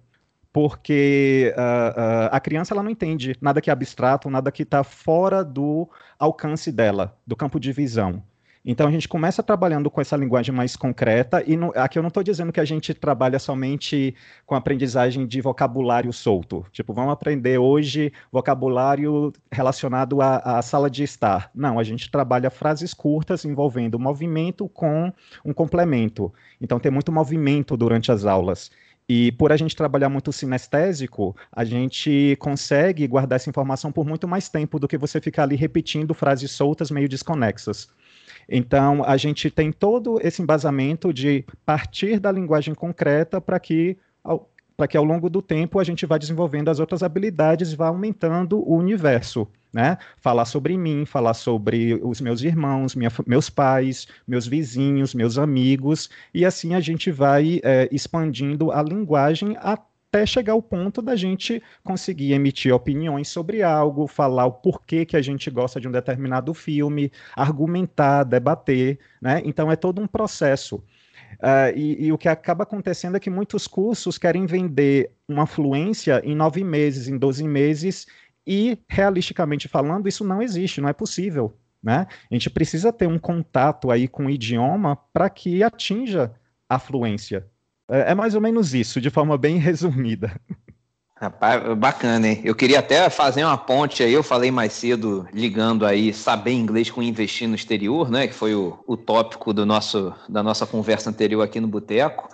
Porque uh, uh, a criança ela não entende nada que é abstrato, nada que está fora do alcance dela, do campo de visão. Então a gente começa trabalhando com essa linguagem mais concreta, e no, aqui eu não estou dizendo que a gente trabalha somente com aprendizagem de vocabulário solto. Tipo, vamos aprender hoje vocabulário relacionado à, à sala de estar. Não, a gente trabalha frases curtas envolvendo movimento com um complemento. Então tem muito movimento durante as aulas. E por a gente trabalhar muito sinestésico, a gente consegue guardar essa informação por muito mais tempo do que você ficar ali repetindo frases soltas meio desconexas. Então, a gente tem todo esse embasamento de partir da linguagem concreta para que para que ao longo do tempo a gente vá desenvolvendo as outras habilidades e vá aumentando o universo, né? Falar sobre mim, falar sobre os meus irmãos, minha, meus pais, meus vizinhos, meus amigos, e assim a gente vai é, expandindo a linguagem até até chegar ao ponto da gente conseguir emitir opiniões sobre algo, falar o porquê que a gente gosta de um determinado filme, argumentar, debater, né? Então é todo um processo. Uh, e, e, o que acaba acontecendo é que muitos cursos querem vender uma fluência em nove meses, em doze meses, e realisticamente falando, isso não existe, não é possível. Né? A gente precisa ter um contato aí com o idioma para que atinja a fluência. É, é mais ou menos isso, de forma bem resumida. Rapaz, bacana, hein? Eu queria até fazer uma ponte aí, eu falei mais cedo, ligando aí saber inglês com investir no exterior, né? Que foi o, o tópico do nosso, da nossa conversa anterior aqui no Boteco.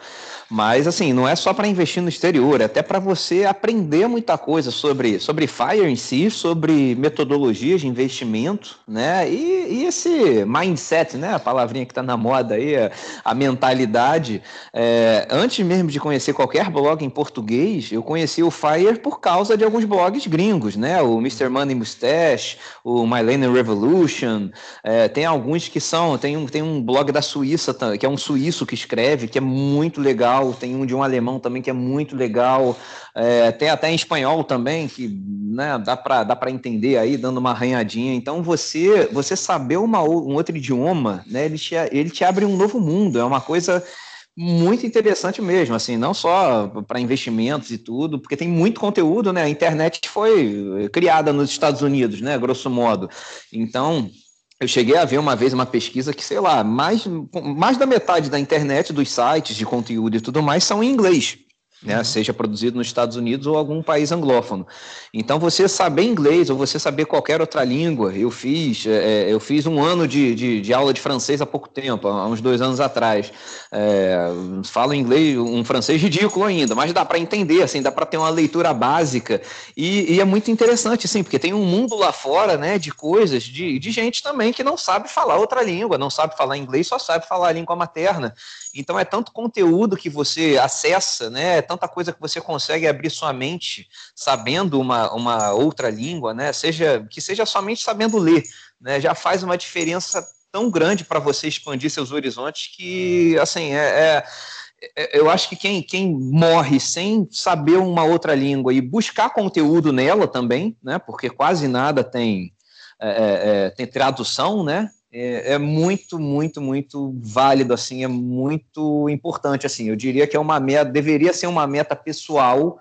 Mas, assim, não é só para investir no exterior, é até para você aprender muita coisa sobre, sobre FIRE em si, sobre metodologias de investimento, né? E, e esse mindset, né? A palavrinha que está na moda aí, a mentalidade. É, antes mesmo de conhecer qualquer blog em português, eu conheci o FIRE por causa de alguns blogs gringos, né? O Mr. Money Mustache, o My Lane Revolution, é, tem alguns que são, tem um, tem um blog da Suíça, que é um suíço que escreve, que é muito legal legal, tem um de um alemão também que é muito legal, é, tem até em espanhol também, que né, dá para dá entender aí, dando uma arranhadinha. Então, você você saber uma, um outro idioma, né, ele, te, ele te abre um novo mundo, é uma coisa muito interessante mesmo, assim, não só para investimentos e tudo, porque tem muito conteúdo, né? A internet foi criada nos Estados Unidos, né? Grosso modo. Então, eu cheguei a ver uma vez uma pesquisa que, sei lá, mais, mais da metade da internet, dos sites de conteúdo e tudo mais são em inglês. Né? Uhum. Seja produzido nos Estados Unidos ou algum país anglófono. Então, você saber inglês ou você saber qualquer outra língua, eu fiz, é, é, eu fiz um ano de, de, de, aula de francês há pouco tempo, há uns dois anos atrás. É, falo inglês, um francês ridículo ainda, mas dá para entender, assim, dá para ter uma leitura básica e, e, é muito interessante, sim, porque tem um mundo lá fora, né, de coisas, de, de gente também que não sabe falar outra língua, não sabe falar inglês, só sabe falar a língua materna. Então é tanto conteúdo que você acessa, né? É tanta coisa que você consegue abrir sua mente sabendo uma, uma outra língua, né? Seja que seja somente sabendo ler, né? Já faz uma diferença tão grande para você expandir seus horizontes que assim é, é, é, eu acho que quem, quem morre sem saber uma outra língua e buscar conteúdo nela também, né? Porque quase nada tem é, é, é tem tradução, né? É, é, muito, muito, muito válido, assim, é muito importante, assim. Eu diria que é uma meta, deveria ser uma meta pessoal,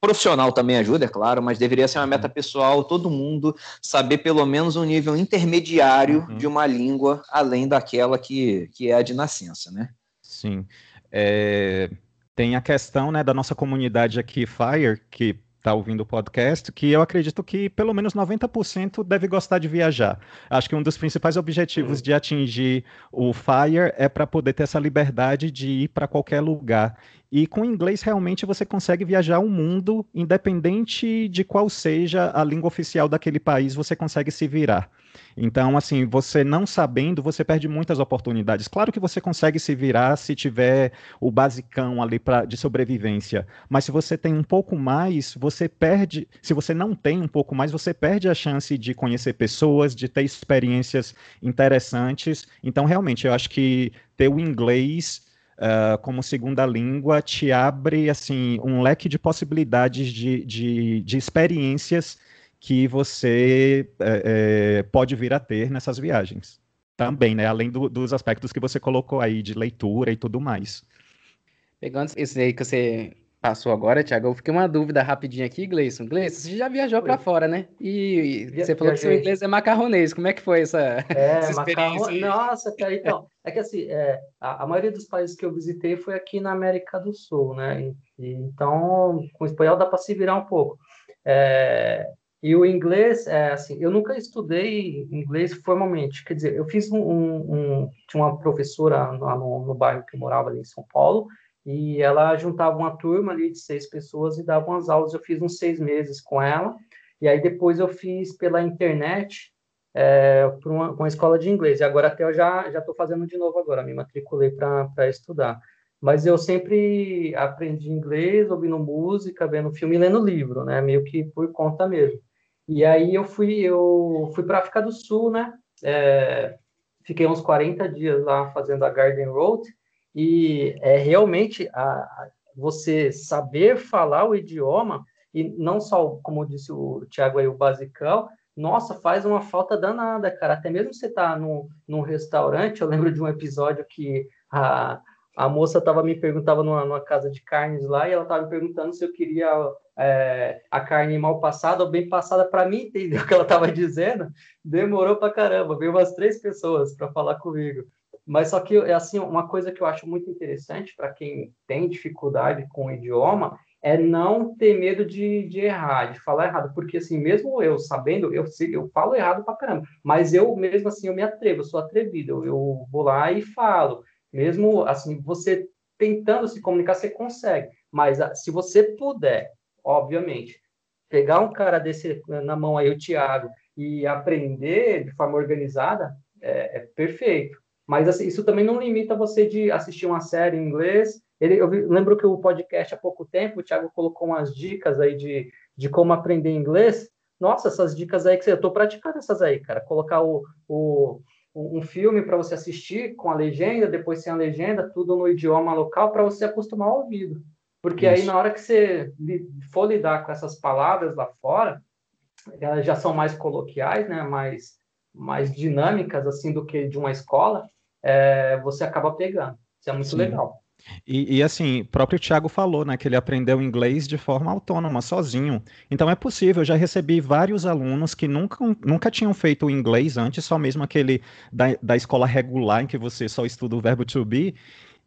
profissional também ajuda, é claro, mas deveria ser uma meta uhum. pessoal, todo mundo saber pelo menos um nível intermediário uhum. de uma língua, além daquela que, que é a de nascença, né? Sim. É, tem a questão né, da nossa comunidade aqui, Fire, que está ouvindo o podcast, que eu acredito que pelo menos 90% deve gostar de viajar. Acho que um dos principais objetivos uhum. de atingir o FIRE é para poder ter essa liberdade de ir para qualquer lugar. E com inglês, realmente, você consegue viajar o mundo, independente de qual seja a língua oficial daquele país, você consegue se virar. Então, assim, você não sabendo, você perde muitas oportunidades. Claro que você consegue se virar se tiver o basicão ali pra, de sobrevivência, mas se você tem um pouco mais, você perde. Se você não tem um pouco mais, você perde a chance de conhecer pessoas, de ter experiências interessantes. Então, realmente, eu acho que ter o inglês. Uh, como segunda língua te abre assim um leque de possibilidades de, de, de experiências que você é, pode vir a ter nessas viagens. Também, né? Além do, dos aspectos que você colocou aí de leitura e tudo mais. Pegando isso aí que você passou agora, Thiago, eu fiquei uma dúvida rapidinho aqui, Gleison. Gleison, você já viajou para fora, né? E, e você falou que seu inglês é macarronês. Como é que foi essa, é, essa experiência? Nossa, cara, então, é que assim, é, a, a, maioria dos países que eu visitei foi aqui na América do Sul, né? E, e, então, com o espanhol dá para se virar um pouco. É, e o inglês, é assim, eu nunca estudei inglês formalmente. Quer dizer, eu fiz um, um, um tinha uma professora lá no, no, bairro que eu morava ali em São Paulo, e ela juntava uma turma ali de seis pessoas e dava umas aulas. Eu fiz uns seis meses com ela, e aí depois eu fiz pela internet é, para uma, uma escola de inglês. E agora até eu já estou fazendo de novo agora, me matriculei para estudar mas eu sempre aprendi inglês ouvindo música, vendo filme e lendo livro, né? Meio que por conta mesmo. E aí eu fui, eu fui para a África do Sul, né? É, fiquei uns 40 dias lá fazendo a Garden Road e é realmente a, a, você saber falar o idioma e não só, como disse o Tiago aí, o basicão, nossa, faz uma falta danada, cara. Até mesmo você tá num, num restaurante, eu lembro de um episódio que a, a moça estava me perguntava numa, numa, casa de carnes lá e ela estava me perguntando se eu queria é, a carne mal passada ou bem passada para mim entender o que ela estava dizendo. Demorou para caramba, veio umas três pessoas para falar comigo. Mas só que é assim uma coisa que eu acho muito interessante para quem tem dificuldade com o idioma é não ter medo de, de errar, de falar errado, porque assim mesmo eu sabendo eu eu falo errado para caramba, mas eu mesmo assim eu me atrevo, eu sou atrevido, eu, vou lá e falo mesmo assim, você tentando se comunicar, você consegue. Mas ah, se você puder, obviamente, pegar um cara desse na mão aí, o Thiago, e aprender de forma organizada, é, é perfeito. Mas assim, isso também não limita você de assistir uma série em inglês. Ele, eu lembro que o podcast há pouco tempo, o Thiago colocou umas dicas aí de, de como aprender inglês. Nossa, essas dicas aí que você, eu estou praticando essas aí, cara. Colocar o, o um filme para você assistir com a legenda, depois sem a legenda, tudo no idioma local para você acostumar ao ouvido. Porque Isso. aí na hora que você for lidar com essas palavras lá fora, elas já são mais coloquiais, né, mais mais dinâmicas assim do que de uma escola, é, você acaba pegando. Isso é muito Sim. legal. E, e, assim, o próprio Thiago falou, né, que ele aprendeu inglês de forma autônoma, sozinho. Então é possível, eu já recebi vários alunos que nunca, nunca tinham feito inglês antes, só mesmo aquele da, da escola regular em que você só estuda o verbo to be,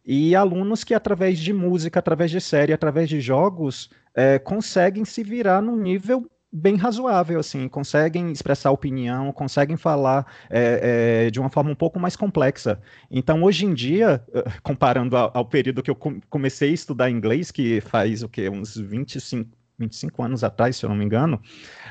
e alunos que, através de música, através de série, através de jogos, é, conseguem se virar num nível bem razoável, assim, conseguem expressar opinião, conseguem falar é, é, de uma forma um pouco mais complexa. Então, hoje em dia, eh, comparando ao, ao período que eu comecei a estudar inglês, que faz o quê? Uns 25, 25 anos atrás, se eu não me engano,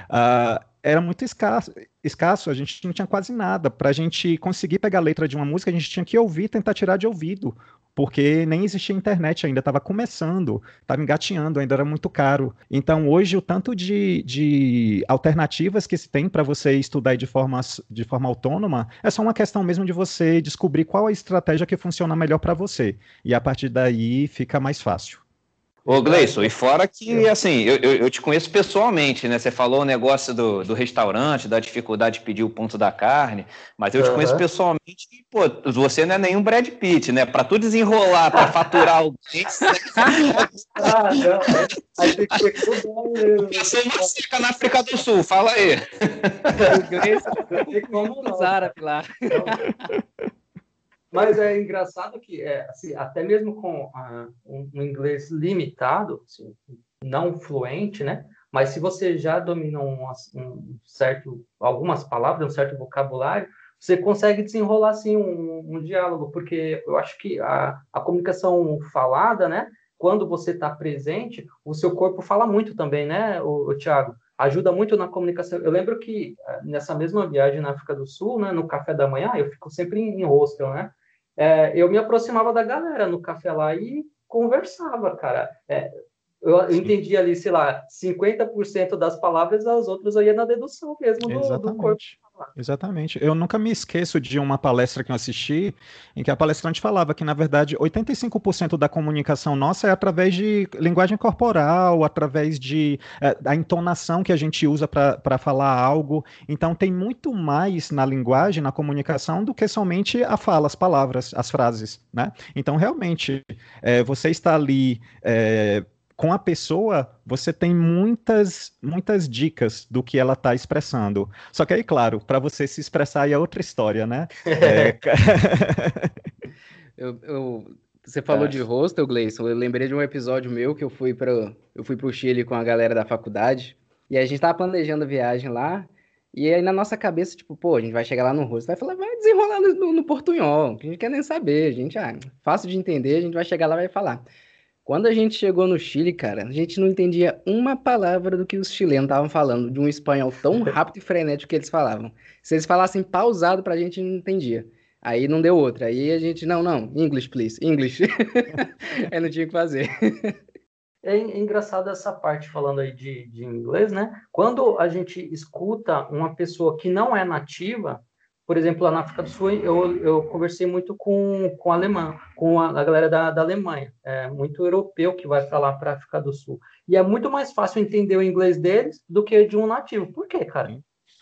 uh, era muito escasso, escasso, a gente não tinha quase nada. Para a gente conseguir pegar a letra de uma música, a gente tinha que ouvir, tentar tirar de ouvido porque nem existia internet ainda, estava começando, estava engatinhando, ainda era muito caro. Então, hoje, o tanto de, de alternativas que se tem para você estudar de forma, de forma autônoma é só uma questão mesmo de você descobrir qual a estratégia que funciona melhor para você. E a partir daí fica mais fácil. Ô, Gleison, e fora que, assim, eu, eu, te conheço pessoalmente, né? Você falou o negócio do, do restaurante, da dificuldade de pedir o ponto da carne, mas eu uhum. te conheço pessoalmente e, pô, você não é nenhum Brad Pitt, né? Para tu desenrolar, para faturar alguém... ah, não. Aí tem que cuidado Você não seca na África do Sul, fala aí. O Gleison, tem como usar lá. Mas é engraçado que, é, assim, até mesmo com uh, um, inglês limitado, assim, não fluente, né? Mas se você já domina um, um, certo, algumas palavras, um certo vocabulário, você consegue desenrolar assim um, um diálogo, porque eu acho que a, a comunicação falada, né? Quando você está presente, o seu corpo fala muito também, né, o, o Tiago? Ajuda muito na comunicação. Eu lembro que eh, nessa mesma viagem na África do Sul, né, no café da manhã, eu fico sempre em, em hostel, né? É, eu me aproximava da galera no café lá e conversava, cara. É, eu, eu entendi ali, sei lá, 50% das palavras, as outras eu ia na dedução mesmo do, do corpo. Exatamente. Eu nunca me esqueço de uma palestra que eu assisti, em que a palestrante falava que, na verdade, 85% da comunicação nossa é através de linguagem corporal, através de é, da entonação que a gente usa para falar algo. Então, tem muito mais na linguagem, na comunicação, do que somente a fala, as palavras, as frases. Né? Então, realmente, é, você está ali. É, com a pessoa, você tem muitas, muitas dicas do que ela está expressando. Só que aí, claro, para você se expressar aí é outra história, né? é... eu, eu, você falou é. de hostel, Gleison. Eu lembrei de um episódio meu que eu fui para eu fui para o Chile com a galera da faculdade e a gente estava planejando a viagem lá. E aí na nossa cabeça, tipo, pô, a gente vai chegar lá no rosto, vai falar, vai desenrolar no, no, no portunhol, que a gente quer nem saber, a gente, ah, fácil de entender, a gente vai chegar lá e vai falar. Quando a gente chegou no Chile, cara, a gente não entendia uma palavra do que os chilenos estavam falando, de um espanhol tão rápido e frenético que eles falavam. Se eles falassem pausado pra gente, não entendia. Aí não deu outra. Aí a gente, não, não, English, please, English. aí não tinha o que fazer. É, é engraçado essa parte falando aí de, de inglês, né? Quando a gente escuta uma pessoa que não é nativa, por exemplo, lá na África do Sul, eu, eu conversei muito com, com alemã, com a, a galera da, da Alemanha. É muito europeu que vai para lá, para a África do Sul. E é muito mais fácil entender o inglês deles do que de um nativo. Por quê, cara?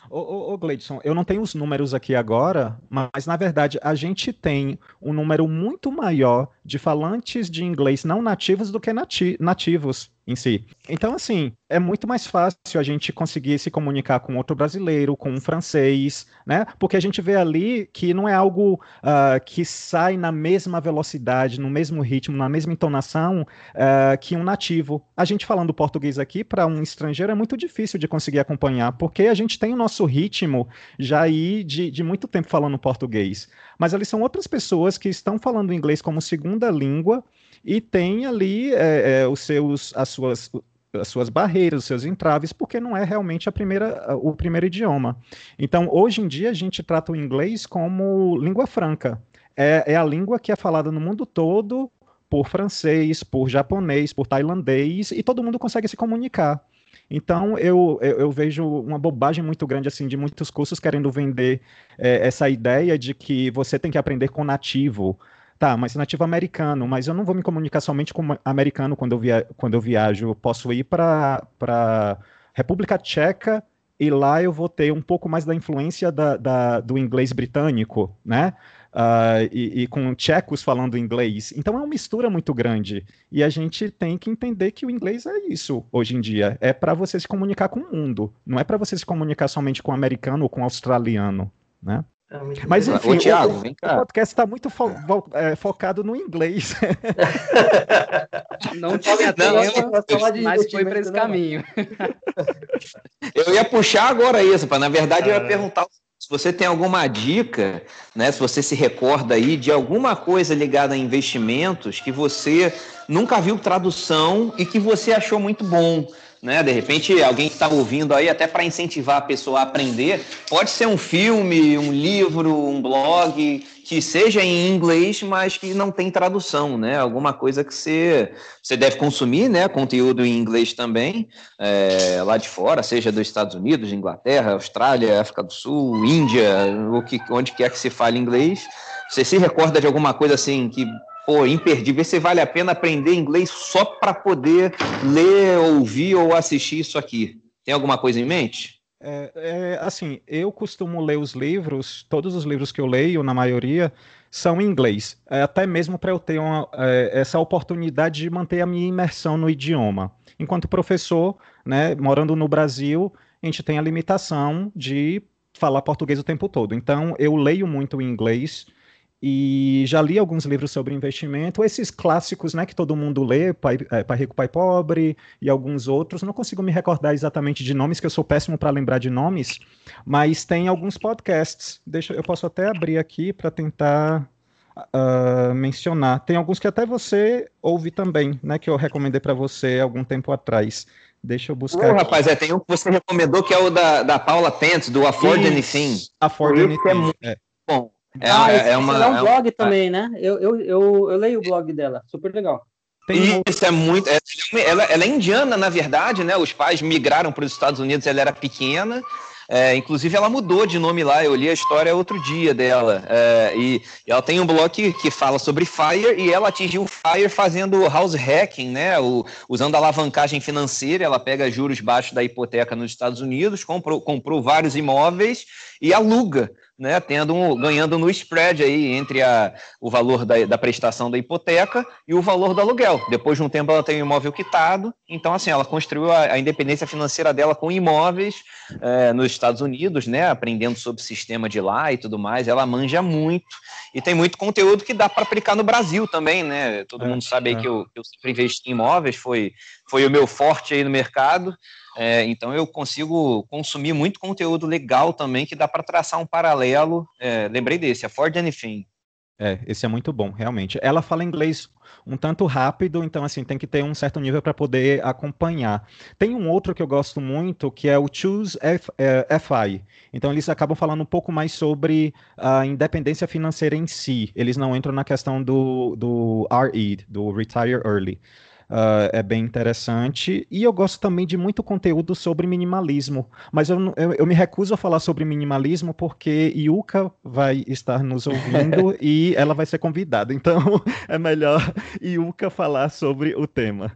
Ô, ô, ô Gleidson, eu não tenho os números aqui agora, mas na verdade a gente tem um número muito maior de falantes de inglês não nativos do que nati nativos em si. Então, assim, é muito mais fácil a gente conseguir se comunicar com outro brasileiro, com um francês, né? Porque a gente vê ali que não é algo uh, que sai na mesma velocidade, no mesmo ritmo, na mesma entonação uh, que um nativo. A gente falando português aqui, para um estrangeiro, é muito difícil de conseguir acompanhar, porque a gente tem o nosso ritmo já aí de, de muito tempo falando português. Mas ali são outras pessoas que estão falando inglês como segunda língua e tem ali é, é, os seus, as suas as suas barreiras, os seus entraves, porque não é realmente a primeira, o primeiro idioma. Então, hoje em dia, a gente trata o inglês como língua franca. É, é a língua que é falada no mundo todo por francês, por japonês, por tailandês, e todo mundo consegue se comunicar. Então, eu, eu, eu, vejo uma bobagem muito grande, assim, de muitos cursos querendo vender é, essa ideia de que você tem que aprender com nativo, Tá, mas nativo americano, mas eu não vou me comunicar somente com americano quando eu, via, quando eu viajo. Eu posso ir para República Tcheca e lá eu vou ter um pouco mais da influência da, da do inglês britânico, né? Uh, e, e, com tchecos falando inglês. Então é uma mistura muito grande. E a gente tem que entender que o inglês é isso hoje em dia. É para você se comunicar com o mundo. Não é para você se comunicar somente com o americano ou com o australiano, né? É Mas enfim, Ô, Thiago, o, o, podcast está muito fo é, focado no inglês. Não tinha tema, mas foi para esse caminho. Eu ia puxar agora isso, para na verdade eu ia perguntar se você tem alguma dica, né, se você se recorda aí de alguma coisa ligada a investimentos que você nunca viu tradução e que você achou muito bom, né? De repente, alguém que está ouvindo aí, até para incentivar a pessoa a aprender, pode ser um filme, um livro, um blog, que seja em inglês, mas que não tem tradução, né? Alguma coisa que você, você deve consumir, né? Conteúdo em inglês também, é, lá de fora, seja dos Estados Unidos, Inglaterra, Austrália, África do Sul, Índia, o que, onde quer que se fale inglês. Você se recorda de alguma coisa assim que pô, imperdível, se vale a pena aprender inglês só para poder ler, ouvir ou assistir isso aqui? Tem alguma coisa em mente? É, é, assim, eu costumo ler os livros, todos os livros que eu leio, na maioria, são em inglês, é, até mesmo para eu ter uma, é, essa oportunidade de manter a minha imersão no idioma. Enquanto professor, né, morando no Brasil, a gente tem a limitação de falar português o tempo todo. Então, eu leio muito em inglês, e já li alguns livros sobre investimento, esses clássicos, né, que todo mundo lê, Pai, é, Pai Rico, Pai Pobre e alguns outros. Não consigo me recordar exatamente de nomes, que eu sou péssimo para lembrar de nomes, mas tem alguns podcasts. Deixa, eu posso até abrir aqui para tentar uh, mencionar. Tem alguns que até você ouve também, né, que eu recomendei para você algum tempo atrás. Deixa eu buscar. Rapaz, é, tem um que você recomendou que é o da, da Paula Pence, do Afford Anything. Afford é Anything. É muito é. bom. É, ah, é, é, uma, é um blog é também, né? Eu, eu, eu, eu, leio o blog dela, super legal. Tem Isso é muito. É, ela, ela é indiana, na verdade, né? Os pais migraram para os Estados Unidos, ela era pequena. É, inclusive, ela mudou de nome lá. Eu li a história outro dia dela. É, e, e, ela tem um blog que, que, fala sobre Fire e ela atingiu o Fire fazendo house hacking, né? O, usando alavancagem financeira. Ela pega juros baixos da hipoteca nos Estados Unidos, comprou, comprou vários imóveis e aluga né, tendo um, ganhando no spread aí entre a, o valor da, da prestação da hipoteca e o valor do aluguel. Depois de um tempo ela tem o imóvel quitado, então assim ela construiu a, a independência financeira dela com imóveis é, nos Estados Unidos, né, aprendendo sobre o sistema de lá e tudo mais. Ela manja muito e tem muito conteúdo que dá para aplicar no Brasil também, né? Todo é, mundo sabe é. que, eu, eu sempre investi em imóveis, foi, foi o meu forte aí no mercado. É, então eu consigo consumir muito conteúdo legal também que dá para traçar um paralelo. É, lembrei desse, a Ford Anything. É, esse é muito bom, realmente. Ela fala inglês um tanto rápido, então assim tem que ter um certo nível para poder acompanhar. Tem um outro que eu gosto muito que é o Choose F, é, FI. Então eles acabam falando um pouco mais sobre a independência financeira em si. Eles não entram na questão do, do RE, do Retire Early. Uh, é bem interessante. E eu gosto também de muito conteúdo sobre minimalismo. Mas eu, eu, eu me recuso a falar sobre minimalismo porque Yuka vai estar nos ouvindo e ela vai ser convidada. Então é melhor Yuka falar sobre o tema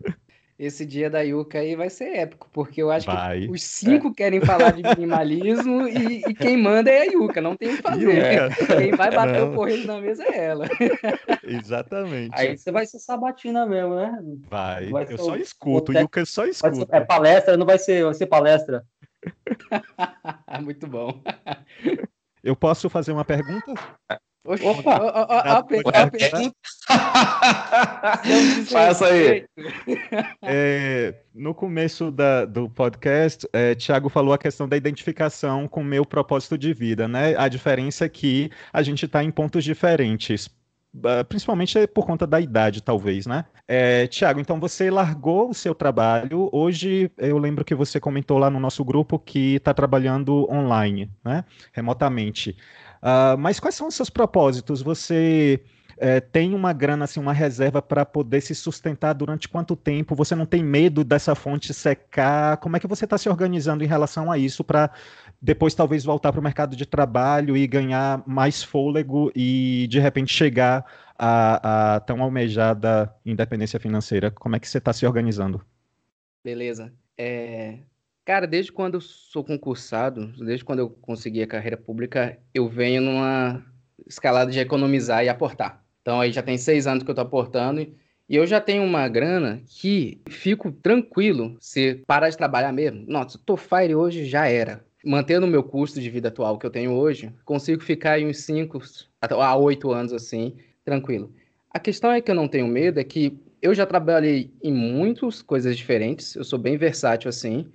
esse dia da Yuka aí vai ser épico, porque eu acho vai. que os cinco é. querem falar de minimalismo e, e, quem manda é a Yuka, não tem o que fazer. Quem vai bater não. o correio na mesa é ela. Exatamente. Aí você vai ser sabatina mesmo, né? Vai. vai eu só o... escuto, o Yuka só escuta. É palestra, não vai ser, vai ser palestra. Muito bom. Eu posso fazer uma pergunta? Opa! A, a, a, pergunta. Faça aí. É, no começo da, do podcast, é, Tiago falou a questão da identificação com o meu propósito de vida, né? A diferença é que a gente está em pontos diferentes. Principalmente por conta da idade, talvez, né? É, Tiago, então você largou o seu trabalho. Hoje eu lembro que você comentou lá no nosso grupo que está trabalhando online, né? Remotamente. Uh, mas quais são os seus propósitos? Você é, tem uma grana, assim, uma reserva para poder se sustentar durante quanto tempo? Você não tem medo dessa fonte secar? Como é que você está se organizando em relação a isso para depois talvez voltar para o mercado de trabalho e ganhar mais fôlego e de repente chegar à, à tão almejada independência financeira? Como é que você está se organizando? Beleza. É, Cara, desde quando eu sou concursado, desde quando eu consegui a carreira pública, eu venho numa escalada de economizar e aportar. Então aí já tem seis anos que eu tô aportando e eu já tenho uma grana que fico tranquilo se parar de trabalhar mesmo. Nossa, tô fire hoje já era. Mantendo o meu custo de vida atual que eu tenho hoje, consigo ficar em uns 5 a 8 anos assim, tranquilo. A questão é que eu não tenho medo, é que eu já trabalhei em muitas coisas diferentes, eu sou bem versátil assim,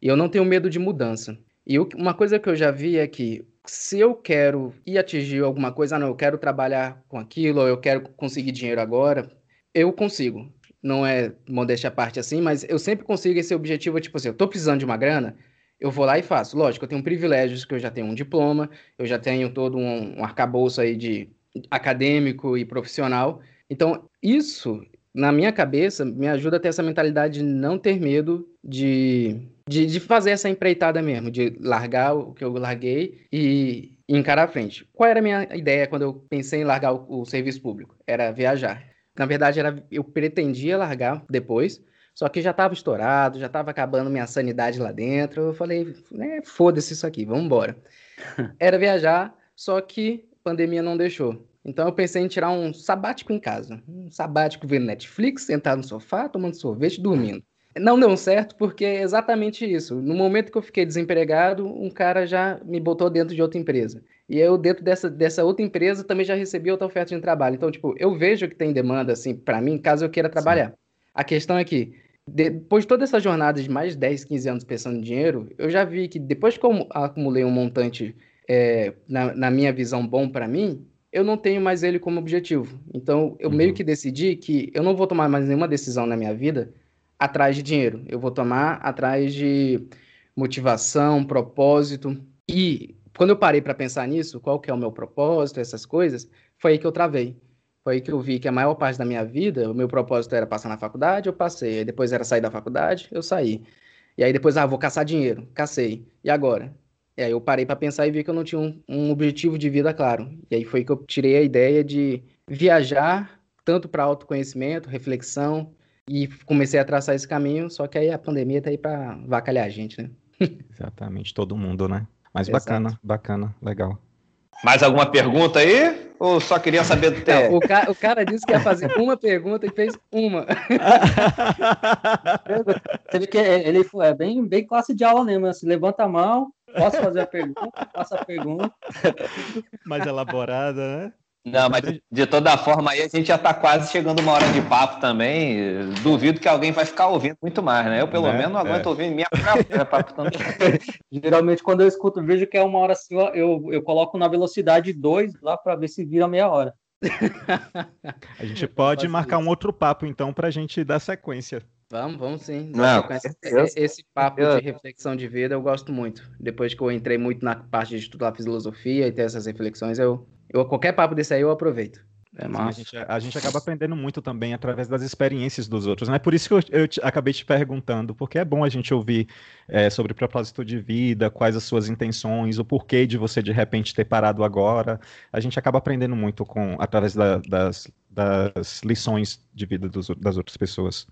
e eu não tenho medo de mudança. E uma coisa que eu já vi é que se eu quero ir atingir alguma coisa, ah, não, eu quero trabalhar com aquilo, ou eu quero conseguir dinheiro agora, eu consigo. Não é modéstia à parte assim, mas eu sempre consigo esse objetivo, tipo assim, eu tô precisando de uma grana, eu vou lá e faço. Lógico, eu tenho privilégios que eu já tenho um diploma, eu já tenho todo um, um arcabouço aí de acadêmico e profissional. Então, isso, na minha cabeça, me ajuda a ter essa mentalidade de não ter medo de, de, de fazer essa empreitada mesmo, de largar o que eu larguei e, e encarar a frente. Qual era a minha ideia quando eu pensei em largar o, o serviço público? Era viajar. Na verdade, era, eu pretendia largar depois, só que já estava estourado, já estava acabando minha sanidade lá dentro. Eu falei, né, foda-se isso aqui, vamos embora. Era viajar, só que a pandemia não deixou. Então eu pensei em tirar um sabático em casa. Um sabático vendo Netflix, sentado no sofá, tomando sorvete, dormindo. Não deu certo porque é exatamente isso. No momento que eu fiquei desempregado, um cara já me botou dentro de outra empresa. E eu, dentro dessa, dessa outra empresa, também já recebi outra oferta de trabalho. Então, tipo, eu vejo que tem demanda, assim, para mim, caso eu queira trabalhar. Sim. A questão é que, depois de toda essa jornada de mais de 10, 15 anos pensando em dinheiro, eu já vi que depois que eu acumulei um montante, é, na, na minha visão, bom para mim, eu não tenho mais ele como objetivo. Então, eu uhum. meio que decidi que eu não vou tomar mais nenhuma decisão na minha vida atrás de dinheiro. Eu vou tomar atrás de motivação, propósito. E quando eu parei para pensar nisso, qual que é o meu propósito, essas coisas, foi aí que eu travei. Foi aí que eu vi que a maior parte da minha vida, o meu propósito era passar na faculdade, eu passei. Aí depois era sair da faculdade, eu saí. E aí depois, ah, vou caçar dinheiro, cacei. E agora? E aí eu parei para pensar e vi que eu não tinha um, um objetivo de vida claro. E aí foi que eu tirei a ideia de viajar tanto para autoconhecimento, reflexão, e comecei a traçar esse caminho, só que aí a pandemia tá aí para vacalhar a gente, né? Exatamente, todo mundo, né? Mas Exato. bacana, bacana, legal. Mais alguma pergunta aí? Ou só queria saber do Não, o, ca o cara disse que ia fazer uma pergunta e fez uma. Você vê que ele é bem, bem classe de aula mesmo. Assim, levanta a mão, posso fazer a pergunta, faça a pergunta. Mais elaborada, né? Não, mas de toda forma aí a gente já está quase chegando uma hora de papo também. Duvido que alguém vai ficar ouvindo muito mais, né? Eu pelo né? menos não aguento é. ouvir minha própria papo tanto. Geralmente quando eu escuto, vejo que é uma hora assim, eu, eu coloco na velocidade 2 lá para ver se vira meia hora. a gente pode marcar um outro papo então para a gente dar sequência. Vamos, vamos sim. Não, esse papo de reflexão de vida eu gosto muito. Depois que eu entrei muito na parte de estudar filosofia e ter essas reflexões, eu eu, qualquer papo desse aí eu aproveito. É Sim, a, gente, a, gente, acaba aprendendo muito também através das experiências dos outros, né? Por isso que eu, eu te, acabei te perguntando, porque é bom a gente ouvir é, sobre propósito de vida, quais as suas intenções, o porquê de você de repente ter parado agora. A gente acaba aprendendo muito com através da, das, das lições de vida dos, das outras pessoas.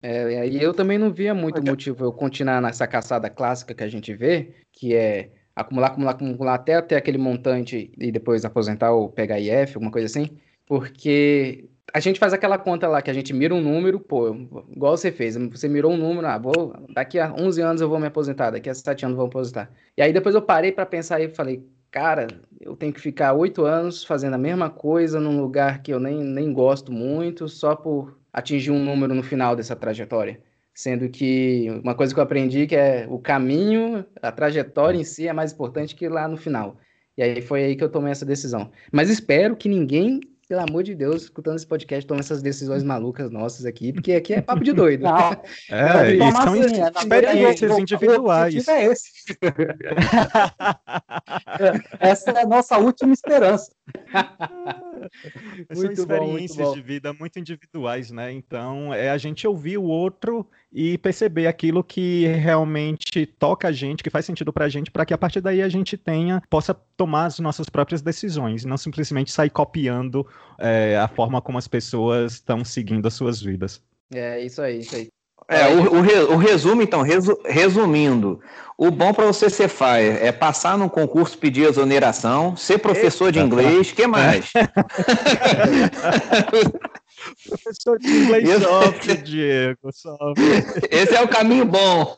É, e eu também não via muito motivo eu continuar nessa caçada clássica que a gente vê, que é acumular, acumular, acumular até ter aquele montante e depois aposentar ou pegar IF, alguma coisa assim, porque a gente faz aquela conta lá que a gente mira um número, pô, igual você fez, você mirou um número, ah, vou, daqui a 11 anos eu vou me aposentar, daqui a 7 anos eu vou me aposentar. E aí depois eu parei para pensar e falei, cara, eu tenho que ficar 8 anos fazendo a mesma coisa num lugar que eu nem, nem gosto muito, só por atingir um número no final dessa trajetória. Sendo que uma coisa que eu aprendi que é o caminho, a trajetória em si é mais importante que lá no final. E aí foi aí que eu tomei essa decisão. Mas espero que ninguém, pelo amor de Deus, escutando esse podcast, tome essas decisões malucas nossas aqui, porque aqui é papo de doido. Não, é, e são assim, experiências individuais. É esse. Essa é a nossa última esperança. São experiências bom, de vida muito individuais, né? Então, é a gente ouvir o outro e perceber aquilo que realmente toca a gente, que faz sentido pra gente, para que a partir daí a gente tenha, possa tomar as nossas próprias decisões, não simplesmente sair copiando é, a forma como as pessoas estão seguindo as suas vidas. É, isso aí, isso aí. É, o, o, o resumo, então, resu, resumindo, o bom para você ser fire é passar num concurso, pedir exoneração, ser professor de inglês, que mais? Professor de inglês sofre, Diego, sofre. Esse é o caminho bom.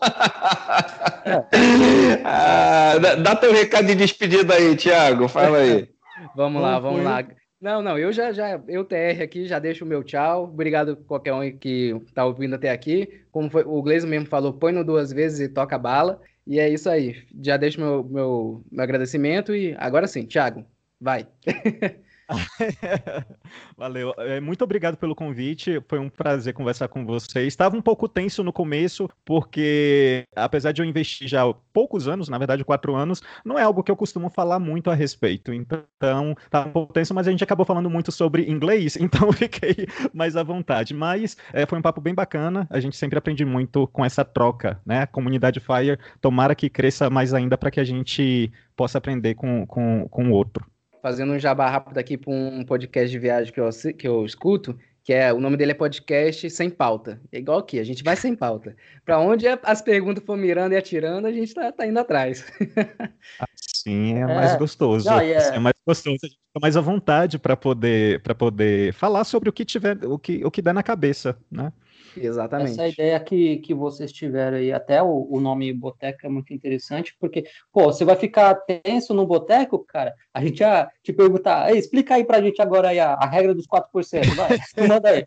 ah, dá teu recado de despedida aí, Thiago. Fala aí. Vamos lá, vamos lá. Não, não, eu já, já, eu TR aqui, já deixo o meu tchau. Obrigado a qualquer um que tá ouvindo até aqui. Como foi, o Gleison mesmo falou, põe no duas vezes e toca a bala. E é isso aí. Já deixo meu, meu, meu agradecimento e agora sim, Thiago, vai. Valeu. É, muito obrigado pelo convite. Foi um prazer conversar com vocês. Estava um pouco tenso no começo, porque apesar de eu investir já poucos anos, na verdade quatro anos, não é algo que eu costumo falar muito a respeito. Então, tá um pouco tenso, mas a gente acabou falando muito sobre inglês, então fiquei mais à vontade. Mas é, foi um papo bem bacana. A gente sempre aprende muito com essa troca, né? A comunidade Fire, tomara que cresça mais ainda para que a gente possa aprender com, com, com o outro fazendo um jabá rápido aqui para um podcast de viagem que eu, que eu escuto, que é o nome dele é podcast sem pauta. É igual aqui, a gente vai sem pauta. Para onde as perguntas for mirando e atirando, a gente tá, tá indo atrás. Sim, é mais é. gostoso. Não, é... é... mais gostoso, a gente fica mais à vontade para poder para poder falar sobre o que tiver, o que o que der na cabeça, né? Exatamente. Essa ideia que, que vocês tiveram aí, até o, o nome boteco é muito interessante, porque, pô, você vai ficar tenso no boteco, cara, a gente ia te perguntar, explica aí pra gente agora aí a, a regra dos 4%, vai, manda aí.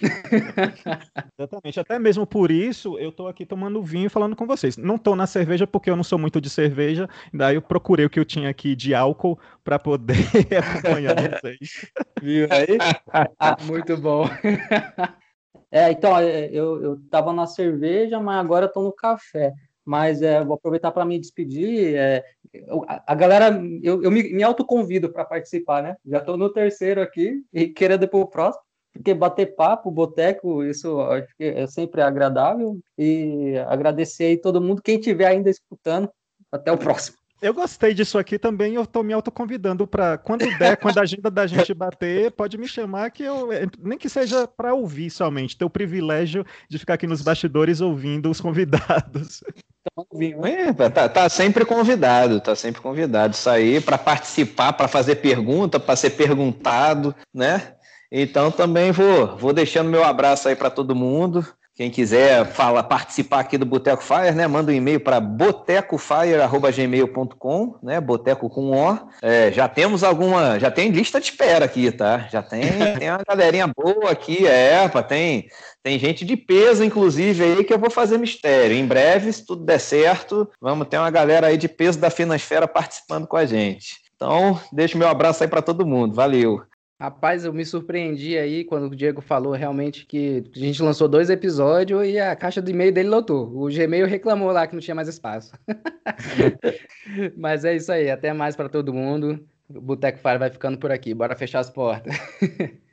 Exatamente, até mesmo por isso eu tô aqui tomando vinho e falando com vocês. Não tô na cerveja porque eu não sou muito de cerveja, daí eu procurei o que eu tinha aqui de álcool para poder acompanhar vocês. Viu aí? muito bom. É, então, é, eu, eu tava na cerveja, mas agora estou no café. Mas é, vou aproveitar para me despedir. É, a, a, galera, eu, eu me, me autoconvido para participar, né? Já estou no terceiro aqui e querendo para o próximo, porque bater papo, boteco, isso acho que é sempre agradável. E agradecer aí todo mundo, quem estiver ainda escutando. Até o próximo. Eu gostei disso aqui também, eu tô me autoconvidando para quando der, quando a agenda da gente bater, pode me chamar que eu nem que seja para ouvir somente, ter o privilégio de ficar aqui nos bastidores ouvindo os convidados. É, tá, tá, sempre convidado, tá sempre convidado. Sair para participar, para fazer pergunta, para ser perguntado, né? Então também vou, vou deixando meu abraço aí para todo mundo. Quem quiser fala, participar aqui do Boteco Fire, né? Manda um e-mail para botecofire.gmail.com, né? Boteco com O. É, já temos alguma. Já tem lista de espera aqui, tá? Já tem, tem uma galerinha boa aqui, é, pá, tem, tem gente de peso, inclusive, aí, que eu vou fazer mistério. Em breve, se tudo der certo, vamos ter uma galera aí de peso da Finansfera participando com a gente. Então, deixo meu abraço aí para todo mundo. Valeu! Rapaz, eu me surpreendi aí quando o Diego falou realmente que a gente lançou dois episódios e a caixa de e-mail dele lotou. O Gmail reclamou lá que não tinha mais espaço. Mas é isso aí, até mais para todo mundo. O Boteco Fire vai ficando por aqui. Bora fechar as portas.